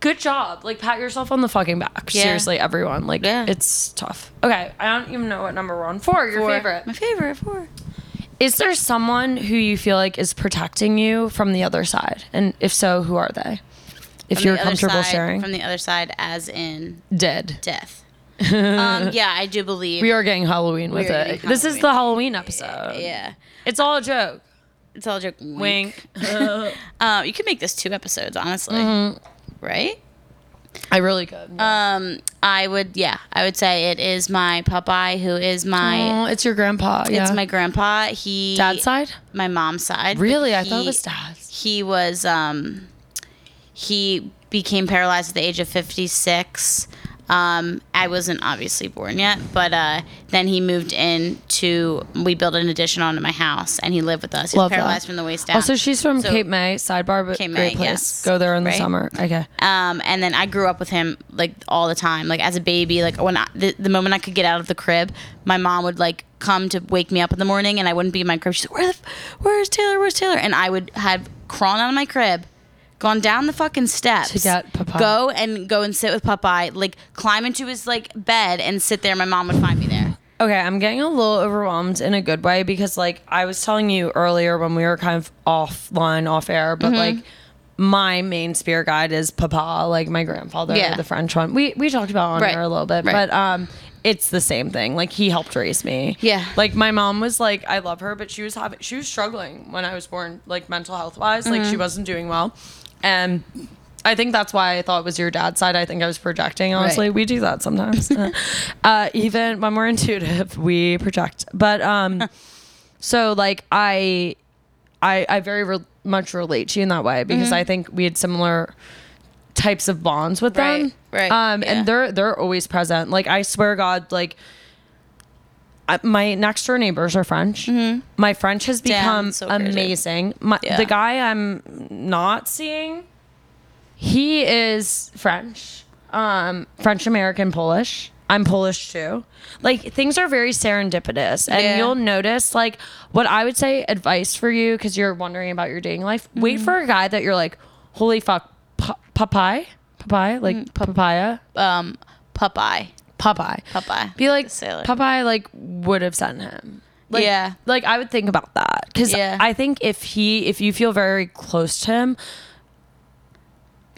good job. Like pat yourself on the fucking back. Yeah. Seriously, everyone. Like Yeah. it's tough. Okay, I don't even know what number we're on. Four, your Four. favorite. My favorite four. Is there someone who you feel like is protecting you from the other side? And if so, who are they? If you're comfortable side- sharing. From the other side, as in Dead. death. um, yeah, I do believe. We are getting Halloween with it. getting This is the Halloween episode. yeah. It's all a joke. It's all a joke. Wink. Um, you could make this two episodes, honestly. Mm-hmm. Right? I really could. Um, I would, yeah, I would say it is my Popeye, who is my, oh, it's your grandpa. Yeah. it's my grandpa. He, dad's side. my mom's side. Really? I thought it was dad's. He was, um, he became paralyzed at the age of 56. Um, I wasn't obviously born yet, but uh, then he moved in to, we built an addition onto my house and he lived with us. He Love was paralyzed that. from the waist down. Also, she's from So- Cape May. Sidebar, but Cape great May, place. yes. Go there in the Right? summer. Okay. Um, and then I grew up with him like all the time. Like as a baby, like when I, the, the moment I could get out of the crib, my mom would like come to wake me up in the morning, and I wouldn't be in my crib. She's like, "Where the, f- where's Taylor? Where's Taylor?" And I would have crawling out of my crib, gone down the fucking steps To get Popeye. Go and go and sit with Popeye, like climb into his like bed and sit there. My mom would find me there. Okay, I'm getting a little overwhelmed in a good way because, like, I was telling you earlier when we were kind of offline, off air, Mm-hmm. but like, my main spirit guide is Papa, like my grandfather, Yeah. the French one. We we talked about on Right. a little bit, Right. but um, it's the same thing. Like he helped raise me. Yeah. Like my mom was like, I love her, but she was having she was struggling when I was born, like mental health wise. Like Mm-hmm. she wasn't doing well, and. I think that's why I thought it was your dad's side. I think I was projecting. Honestly, Right. we do that sometimes. Uh, uh, even when we're intuitive, we project. But um, so like I, I, I very re- much relate to you in that way because Mm-hmm. I think we had similar types of bonds with Right, them. right, Um, yeah. and they're they're always present. Like I swear, God, like. My next door neighbors are French. My French has Damn, become so amazing. My, Yeah. The guy I'm not seeing, he is French, um, French American Polish. I'm Polish too. Like things are very serendipitous, and Yeah. you'll notice like what I would say advice for you because you're wondering about your dating life. Wait Mm-hmm. for a guy that you're like, holy fuck, pa- papaya, papaya, like Mm, papaya, Um, Popeye, Popeye, Popeye. Be like sailor. Popeye, like would have sent him. Like, Yeah. like I would think about that because Yeah. I think if he, if you feel very close to him,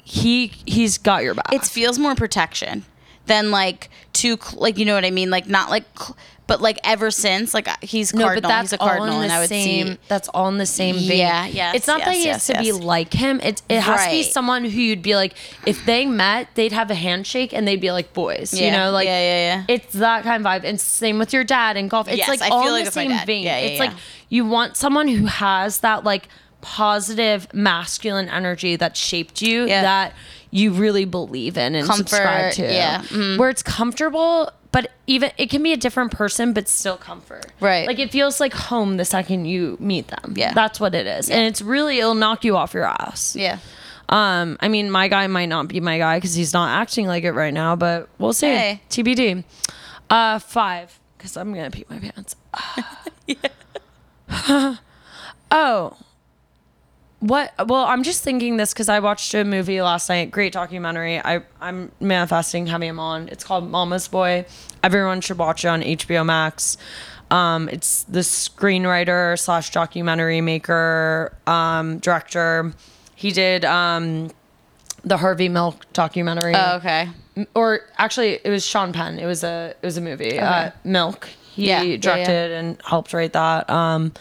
he he's got your back. it feels more protection than like too like you know what I mean like not like cl- but like ever since like he's no, cardinal but that's he's a all cardinal in and the I would same. see That's all in the same vein. Yeah, yes, It's not that he yes, has to yes, be like him. It it has to be Right. someone who you'd be like if they met, they'd have a handshake and they'd be like boys. You Yeah, know, like yeah, yeah, yeah. It's that kind of vibe. And same with your dad and golf. It's Yes, like I all feel in like the with my same dad. vein. Yeah, yeah, it's yeah. like you want someone who has that like positive masculine energy that shaped you Yeah. that you really believe in and subscribe to. yeah, mhm. Where it's comfortable, but even it can be a different person, but still comfort. Right. Like it feels like home the second you meet them. Yeah. That's what it is. And it's really it'll knock you off your ass. yeah Um, I mean, my guy might not be my guy because he's not acting like it right now, but we'll see. Hey. TBD. Uh, five because I'm gonna pee my pants. Yeah. Oh, what? Well, I'm just thinking this because I watched a movie last night. Great documentary. I I'm manifesting having him on. It's called Mama's Boy. Everyone should watch it on HBO Max. Um, it's the screenwriter slash documentary maker, um, director. He did um, the Harvey Milk documentary oh, okay or actually it was Sean Penn. It was a it was a movie. Uh, Milk. He Yeah, yeah, directed and helped write that. Um,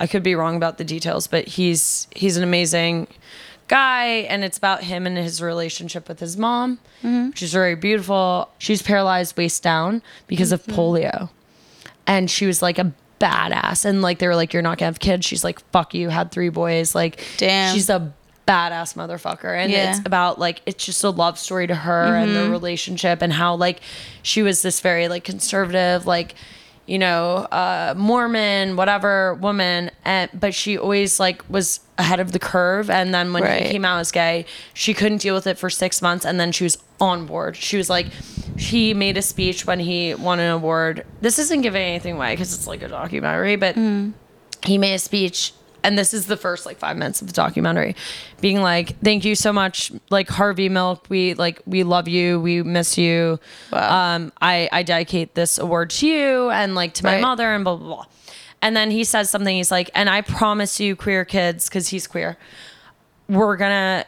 I could be wrong about the details, but he's he's an amazing guy, and it's about him and his relationship with his mom, Mm-hmm. which is very beautiful. She's paralyzed waist down because of Mm-hmm. polio, and she was like a badass. And like they were like, "You're not gonna have kids." She's like, "Fuck you." Had three boys. Like, Damn. she's a badass motherfucker and Yeah. it's about like it's just a love story to her and Mm-hmm. the relationship and how like she was this very like conservative like you know uh mormon whatever woman and but she always like was ahead of the curve and then when Right. he came out as gay she couldn't deal with it for six months and then she was on board. She was like he made a speech when he won an award. This isn't giving anything away because it's like a documentary but he made a speech and this is the first like five minutes of the documentary being like thank you so much. Like harvey milk we like we love you. We miss you. Wow. um i i dedicate this award to you and like to my Right. mother and blah blah blah. And then he says something. He's like and i promise you queer kids because he's queer we're gonna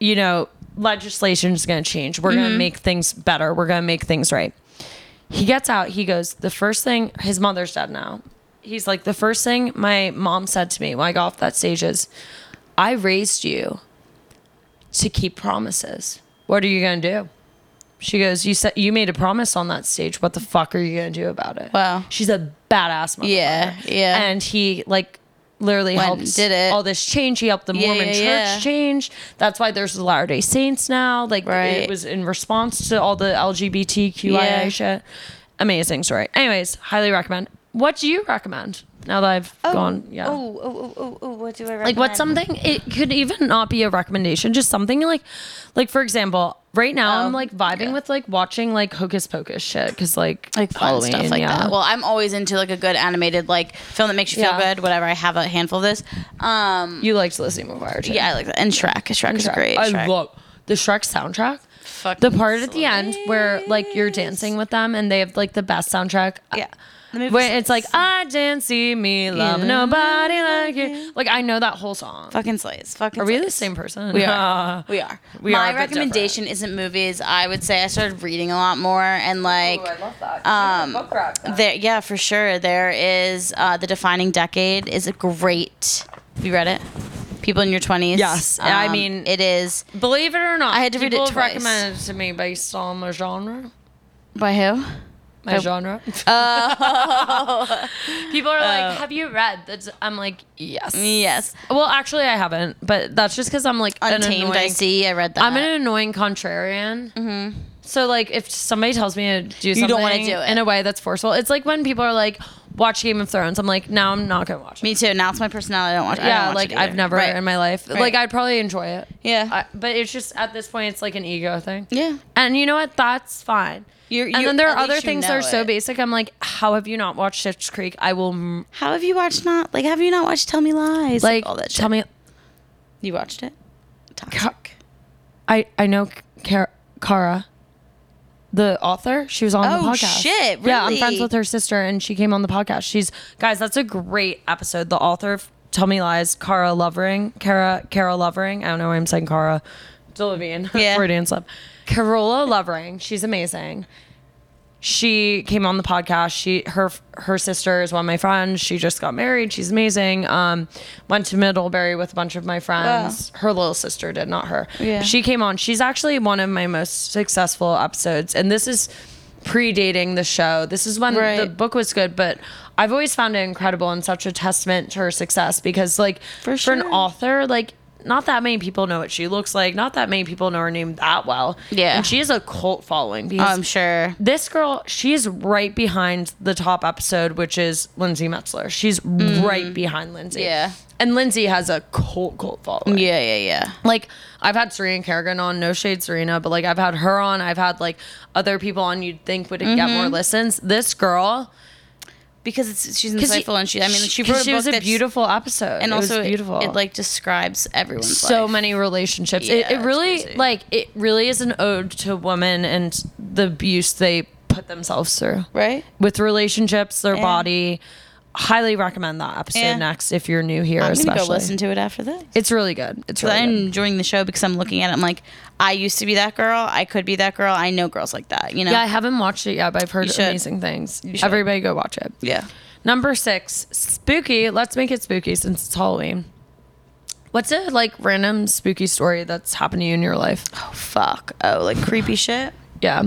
you know legislation is gonna change. We're gonna make things better. We're gonna make things right. He gets out. He goes the first thing his mother's dead now he's like the first thing my mom said to me when i got off that stage is i raised you to keep promises what are you gonna do she goes you said you made a promise on that stage what the fuck are you gonna do about it Wow. she's a badass motherfucker. Yeah, yeah. and he like literally Went helped did it. all this change he helped the Yeah, mormon yeah, church yeah. change that's why there's the latter day saints now like Right. it was in response to all the lgbtqia Yeah. shit amazing story anyways highly recommend what do you recommend Now that I've gone, yeah. Oh, oh, oh, oh, oh, what do I recommend? Like what's something? It could even not be a recommendation. Just something like, like for example, right now Oh, I'm like vibing with like watching like Hocus Pocus shit because like like fun Halloween, stuff like yeah. that. Well, I'm always into like a good animated like film that makes you feel Yeah. good. Whatever. I have a handful of this. Um, you liked Lizzie McGuire too. yeah, I like that. And Shrek. Shrek is Shrek. great. I Shrek. love the Shrek soundtrack. Fucking The part at the end where like you're dancing with them and they have like the best soundtrack. Yeah. The movie Where it's like. I didn't see me love Yeah. nobody like you. Like I know that whole song. fucking slays. Fucking. Are we the same person? We are. we are. We are My a bit recommendation isn't movies. I would say I started reading a lot more and like. I love that. Um, There, yeah, for sure. There is uh, the defining decade is a great. Have you read it? People in your twenties. Yes, I mean- it is Believe it or not, I had to read it people twice. recommended it to me based on my genre. by who? My genre. Oh. people are like, "Have you read?" That's, I'm like, "Yes." yes, Well, actually, I haven't, but that's just because I'm like an Untamed. annoying. I see. I read that. I'm an annoying contrarian. Mm-hmm. So like, if somebody tells me to do something don't wanna do it. in a way that's forceful, it's like when people are like, "Watch Game of Thrones." I'm like, "No, I'm not gonna watch it." Me too. Now it's my personality. I don't watch. I don't yeah, watch like it I've never Right. in my life. Like I'd probably enjoy it. Yeah. I, but it's just at this point, it's like an ego thing. yeah. And you know what? That's fine. You're, and you- then there at are other least you things that know are so it. basic. I'm like, how have you not watched Schitt's Creek? I will m- How have you watched not like Have you not watched Tell Me Lies? like all that. Shit. tell me. you watched it. Toxic. I I know Cara, Cara, the author. She was on the Oh, podcast. shit, Yeah, I'm friends with her sister, and she came on the podcast. She's guys. That's a great episode. The author of Tell Me Lies, Cara Lovering, Cara Cara Lovering. I don't know why I'm saying Cara. Delevingne. Yeah. Freudian slip. Carola Lovering. She's amazing. She came on the podcast. She her her sister is one of my friends. She just got married. She's amazing. Um, went to Middlebury with a bunch of my friends. Her little sister did, not her. Yeah. She came on. She's actually one of my most successful episodes, and this is predating the show. This is when the book was good, but I've always found it incredible and such a testament to her success because, like, For for an author, like. Not that many people know what she looks like. Not that many people know her name that well. Yeah. and she has a cult following. Because I'm sure. this girl, she's right behind the top episode, which is Lindsey Metselaar. She's right behind Lindsey. Yeah. And Lindsey has a cult cult following. Yeah, yeah, yeah. Like I've had Serena Kerrigan on, no shade Serena, but like I've had her on. I've had like other people on you'd think would get Mm-hmm. more listens. This girl, Because it's she's insightful and she. I mean, she wrote a she book was a beautiful episode. and It also it- beautiful. It, like describes everyone's so life. many relationships. it, Yeah, it it's really crazy. like it really is an ode to women and the abuse they put themselves through. right. with relationships, their Yeah. body. Highly recommend that episode Yeah. next if you're new here, I'm especially. gonna go listen to it after this. It's really good. It's really I'm good. enjoying the show because I'm looking at it. I'm like, I used to be that girl. I could be that girl. I know girls like that. You know. Yeah, I haven't watched it yet, but I've heard should. amazing things. should. Everybody go watch it. Yeah. Number six, spooky. Let's make it spooky since it's Halloween. What's a like random spooky story that's happened to you in your life? Oh fuck. Oh, like creepy shit. Yeah.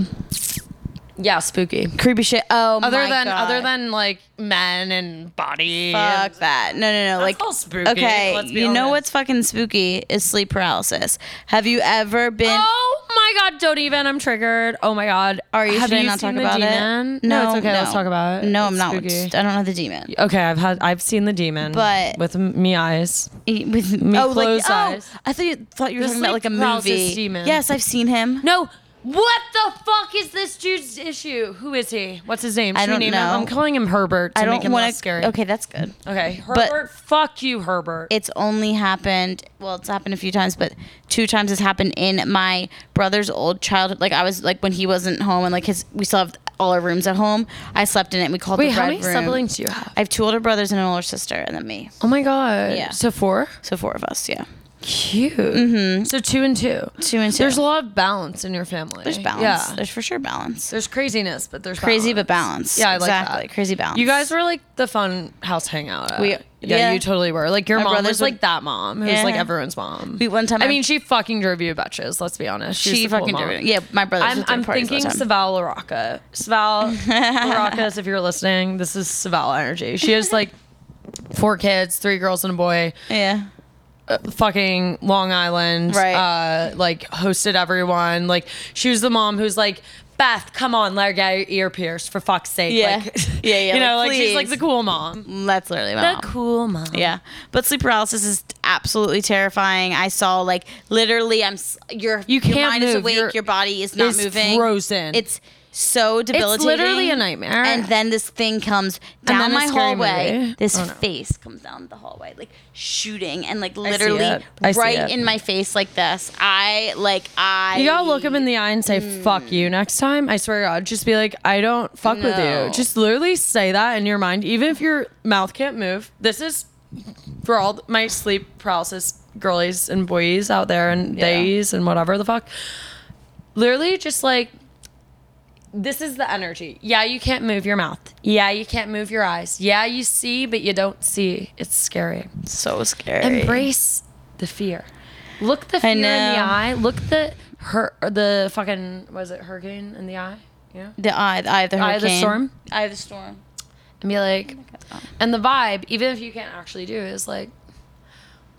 Yeah, spooky. Creepy shit. Oh Other my than God. other than like men and body. Fuck that. No, no, no. like all spooky, Okay, let's be you know honest. what's fucking spooky is sleep paralysis. Have you ever been? Oh my god, don't even. I'm triggered. Oh my god. Are you? Have should I you not seen talk the about demon? it? No, it's okay. Let's talk about it. No, I'm It's not. spooky. I don't know the demon. Okay, I've had I've seen the demon, But- with me eyes. With Me oh, like closed oh, eyes. I thought you thought you were The talking about like a sleep paralysis movie. demon. Yes, I've seen him. No, what the fuck is this dude's issue? Who is he? What's his name? I Should we don't name him? know. I'm calling him Herbert to I make don't him want less scary. Okay, that's good. Okay, Herbert. fuck you, Herbert. It's only happened. Well, it's happened a few times, but two times it's happened in my brother's old childhood. Like I was like when he wasn't home, and like his we still have all our rooms at home. I slept in it. and We called Wait, the how red many room. siblings do you have? I have two older brothers and an older sister, and then me. Oh my god. Yeah. So four. So four of us. Yeah. Cute. Mm-hmm. So two and two. Two and two. There's a lot of balance in your family. There's balance. Yeah. There's for sure balance. There's craziness, but there's Crazy balance. but balance. Yeah, I like exactly. that. Crazy balance. You guys were like the fun house hangout. at. We- yeah, yeah. you totally were. Like your mom was would- like that mom who's Yeah. like everyone's mom. We- one time I I- mean, she fucking drove you batches. Let's be honest. She, She cool fucking did it. Yeah, my brother. I'm, I'm thinking Saval Larocca. Saval Larocas, if you're listening, this is Saval energy. She has like four kids, three girls and a boy. Yeah. Uh, fucking Long Island, Right. Uh, like hosted everyone. Like she was the mom who's like Beth, come on, let her get your ear pierced for fuck's sake. Yeah. Like, Yeah, yeah, You know, like, like she's like the cool mom. That's literally my mom. The mom. cool mom. Yeah, but sleep paralysis is absolutely terrifying. I saw like literally, I'm your You can't mind is awake, You're- your body is not moving. it's moving, frozen. It's so debilitating. It's literally a nightmare. And then this thing comes down my hallway. movie. This Oh, no. face comes down the hallway, like shooting, and like literally it. I see right in my face, like this. I like I. You gotta look him in the eye and say Mm. "fuck you" next time. I swear to God, just be like, "I don't fuck with you." Just literally say that in your mind, even if your mouth can't move. This is for all my sleep paralysis girlies and boys out there and Yeah. theys and whatever the fuck. Literally, just like this is the energy. Yeah, you can't move your mouth. Yeah, you can't move your eyes. Yeah, you see, but you don't see. It's scary. so scary. Embrace the fear. Look the fear in the eye. Look the her the fucking was it hurricane in the eye? Yeah. the eye, the eye of the Eye of the storm? Eye of the storm. And be like, oh and the vibe, even if you can't actually do it, is like,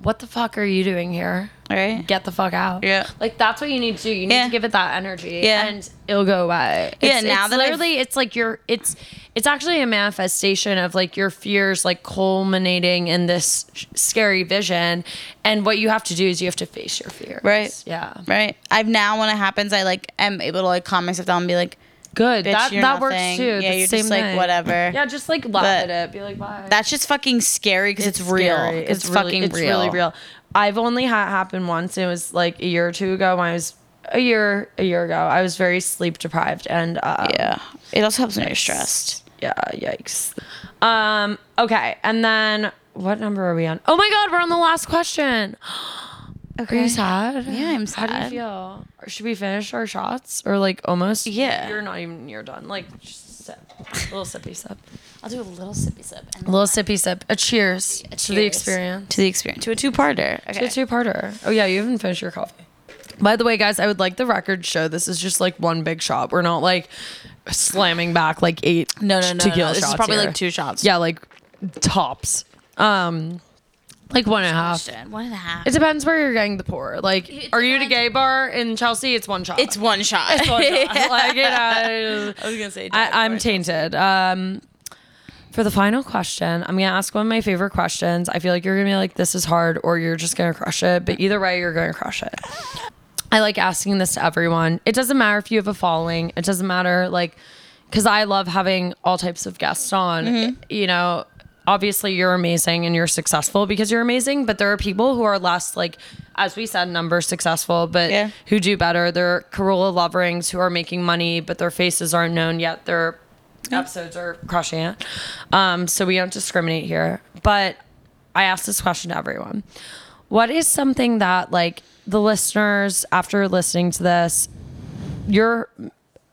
what the fuck are you doing here? Right. Get the fuck out. Yeah. Like that's what you need to do. You need Yeah. to give it that energy. Yeah. And it'll go away. Yeah, now it's that I've- literally it's like your it's it's actually a manifestation of like your fears like culminating in this sh- scary vision. And what you have to do is you have to face your fears. Right. Yeah. Right. I've now when it happens, I like am able to like calm myself down and be like, Good. Bitch, that you're that works too. Yeah, The you're same just like, thing. whatever. Yeah, just like laugh But- at it. Be like, bye. that's just fucking scary because it's, real. scary. It's, really- fucking it's real. really real. I've only had it happen once. It was like a year or two ago when I was a year a year ago. I was very sleep deprived and um, Yeah. It also helps when you're stressed. yeah, yikes. Um, okay, and then what number are we on? Oh my god, we're on the last question. Are you sad? Yeah, I'm sad. How do you feel? Or should we finish our shots or like almost? Yeah. You're not even near done. Like just sip. A little sippy sip. I'll do a little sippy sip. And A little sippy sip. A cheers, A cheers, to the experience. To the experience. To a two-parter. Okay. To a two-parter. Oh yeah, you haven't finished your coffee. By the way, guys, I would like the record show. This is just like one big shot. We're not like slamming back like eight no, no, no, tequila no. This shots is probably here. like two shots. Yeah, like tops. Um, like one and a half. One and a half. It depends where you're getting the pour. Like, It are you at a gay bar in Chelsea? It's one shot. It's one shot. It's one shot. Like, you know, I was gonna say. I, I'm tainted. Um, for the final question, I'm gonna ask one of my favorite questions. I feel like you're gonna be like, "This is hard," or you're just gonna crush it. But either way, you're gonna crush it. I like asking this to everyone. It doesn't matter if you have a following. It doesn't matter like because I love having all types of guests on. You know, obviously you're amazing and you're successful because you're amazing. But there are people who are less like, as we said, numbers successful, but Yeah. who do better. They're Carola Loverings who are making money, but their faces aren't known yet. Their episodes are crushing it. Um, so we don't discriminate here. But I ask this question to everyone. What is something that like the listeners after listening to this, you're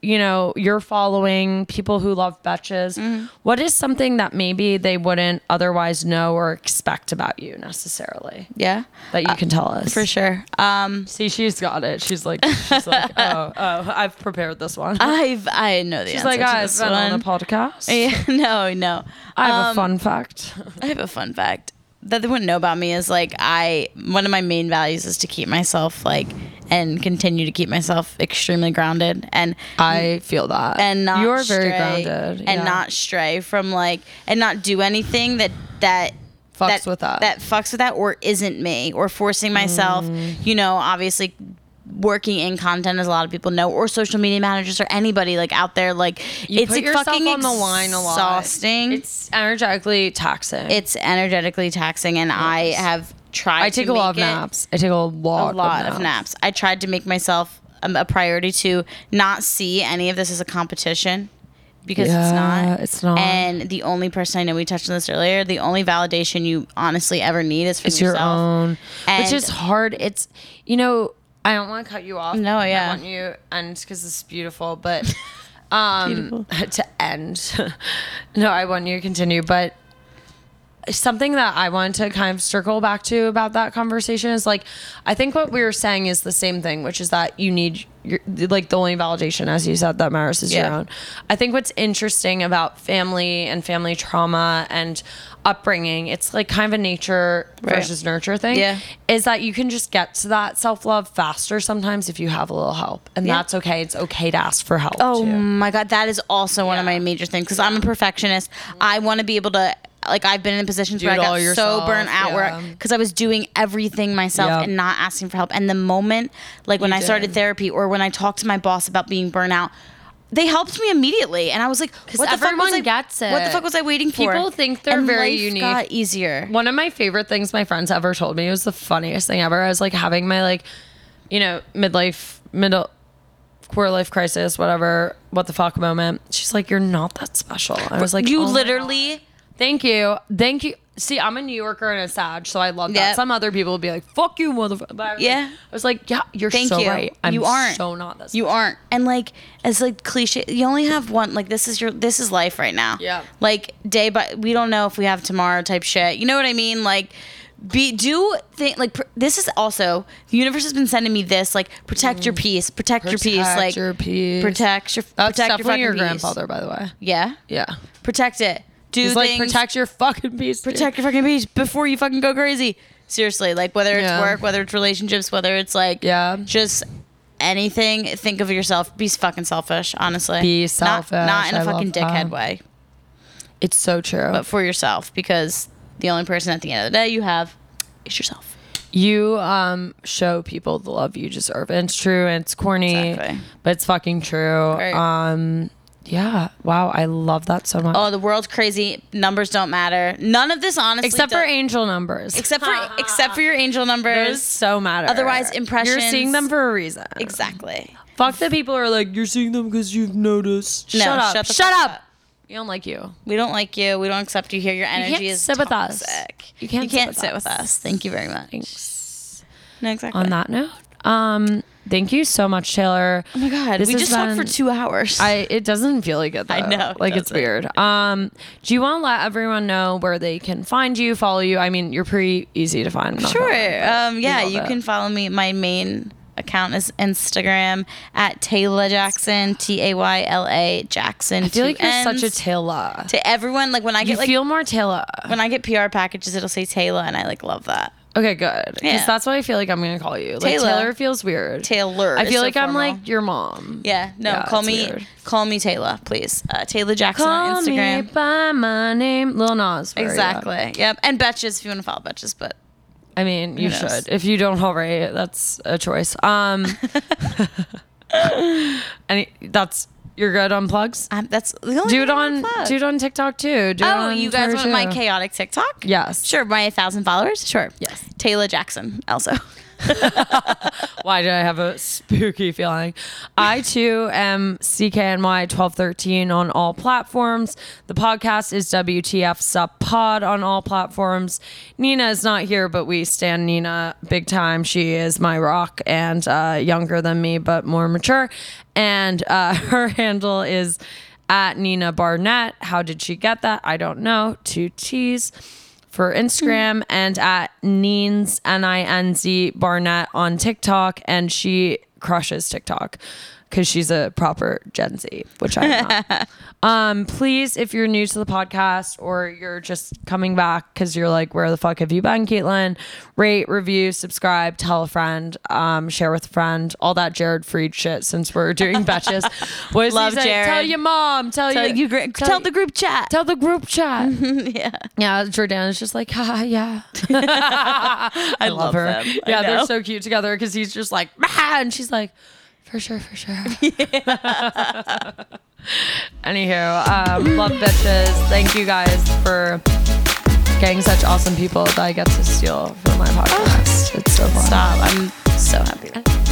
you know, you're following people who love betches. Mm-hmm. What is something that maybe they wouldn't otherwise know or expect about you necessarily Yeah. that you can tell us? For sure. Um, See, she's got it. She's like, she's like, oh, oh, I've prepared this one. I've I know the she's answer like, to I've this been on a podcast. Yeah, no, no. I have a Um, fun fact. I have a fun fact that they wouldn't know about me is like I one of my main values is to keep myself like and continue to keep myself extremely grounded and I feel that. and not you're very stray- grounded and not stray from like and not do anything that that Fucks with that. that fucks with that or isn't me or forcing myself Mm. you know obviously working in content as a lot of people know or social media managers or anybody like out there like You it's put yourself fucking on the line a lot. exhausting It's energetically taxing. it's energetically taxing and i have tried I take a lot of naps. I take a lot, a lot of naps. I tried to make myself um, a priority to not see any of this as a competition because it's not. it's not. And the only person I know we touched on this earlier. The only validation you honestly ever need is from It's your yourself. own, which And- is hard. It's you know I don't want to cut you off. No, yeah. I want you and because it's beautiful, but um to end. no, I want you to continue, but something that I want to kind of circle back to about that conversation is like I think what we were saying is the same thing, which is that you need you're, like the only validation, as you said, that matters is your own. I think what's interesting about family and family trauma and upbringing, it's like kind of a nature Right. versus nurture thing. Yeah. Is that you can just get to that self love faster sometimes if you have a little help. And Yeah. that's okay. It's okay to ask for help. Oh too. my god, that is also one of my major things because I'm a perfectionist. I want to be able to like I've been in positions Do where I got so yourself, burnt out where because I was doing everything myself Yeah. and not asking for help. And the moment like when You I started therapy or when I talked to my boss about being burnt out, they helped me immediately, and I was like, "What the fuck was I? gets What the fuck was I waiting for?" People think they're And very life unique. Got easier. One of my favorite things my friends ever told me was the funniest thing ever. I was like having my like, you know, midlife, middle, quarter life crisis, whatever, what the fuck moment. She's like, "You're not that special." I was like, you "Oh literally. Thank you. Thank you. See, I'm a New Yorker and a Sag, so I love that. Yep. Some other people would be like, fuck you, motherfucker. Yeah. I was like, yeah, you're Thank so you. right. I'm You aren't. so not this. You aren't. And like as like cliche, you only have one. Like this is your this is life right now. Yeah. Like day by we don't know if we have tomorrow type shit. You know what I mean? Like be do think like pr- this is also the universe has been sending me this like protect your mm. peace, protect, your peace, Protect like your peace. protect your That's protect definitely your, your, fucking peace. grandfather, by the way. Yeah. Yeah. Protect it. Do He's like, protect your fucking peace. dude." protect your fucking peace before you fucking go crazy. Seriously, like whether it's Yeah. work, whether it's relationships, whether it's like Yeah. just anything. Think of yourself. Be fucking selfish. Honestly, Be Not- selfish. Not, in a I fucking dickhead that. way, It's so true. but for yourself because the only person at the end of the day you have is yourself. you um show people the love you deserve. And it's true and it's corny, Exactly. but it's fucking true. Right. Um yeah. Wow, I love that so much. Oh, the world's crazy. Numbers don't matter. None of this, honestly, except for does- angel numbers. except for except for your angel Those numbers. so matter. Otherwise, impressions. You're seeing them for a reason. Exactly. Fuck the people who are like, you're seeing them because you've noticed. No, shut up. shut the shut fuck up. up. We don't like you. We don't like you. We don't accept you here. Your energy can't is sit with us. toxic. You can't sit can't with sit us. with us. Thank you very much. Thanks. No, exactly. On that note, um, thank you so much, Taylor. Oh my god, This we just talked for two hours. I it doesn't feel like it though. I know, it like it's weird. Um, do you want to let everyone know where they can find you, follow you? I mean, you're pretty easy to find. I'm not gonna lie, Sure. Um, yeah, you it. can follow me. My main account is Instagram at Taylor Jackson, T A Y L A Jackson. I feel like you're such a. Taylor. to everyone. Like when I You get like feel more Taylor. when I get PR packages, it'll say Taylor, and I like love that. Okay, good. Because Yeah. that's what I feel like I'm gonna call you. Like Taylor. Taylor feels weird. Taylor. I is feel so like I'm formal. like your mom. Yeah, no, Yeah, call it's me weird. call me Taylor, please. Uh, Taylor Jackson Call on me by my name, Lil Nas. where are you? Exactly. Yep. And Betches if you want to follow Betches, but I mean, you Who knows? should. If you don't already, that's a choice. Um, and that's you're good on plugs. um, that's the only Do it on do it on TikTok too. Do Oh, on you guys want my chaotic TikTok? Yes. Sure, my thousand followers? Sure. Yes. Taylor Jackson also. Why did I have a spooky feeling? I too am CKNY twelve thirteen on all platforms. The podcast is WTF Sup Pod on all platforms. Nina is not here, but we stand Nina big time. She is my rock and uh, younger than me, but more mature. And uh, her handle is at Nina Barnett. How did she get that? I don't know. Two T's for Instagram and at Neens N I N Z Barnett on TikTok, and she crushes TikTok because she's a proper Gen Z, which I'm not. um, please, if you're new to the podcast or you're just coming back because you're like, where the fuck have you been, Caitlin? Rate, review, subscribe, tell a friend, um, share with a friend, all that Jared Freid shit. Since we're doing Betches, what he Love say? Jared. Tell your mom. Tell, tell your you gr- tell, the group chat. Tell the group chat. yeah. Yeah, Jordan is just like, ha, yeah. I, love, love her. them. Yeah, they're so cute together because he's just like, "Ah," and she's like, for sure, for sure. Anywho, um, love bitches. Thank you guys for getting such awesome people that I get to steal for my podcast. It's so fun. Stop. I'm so happy.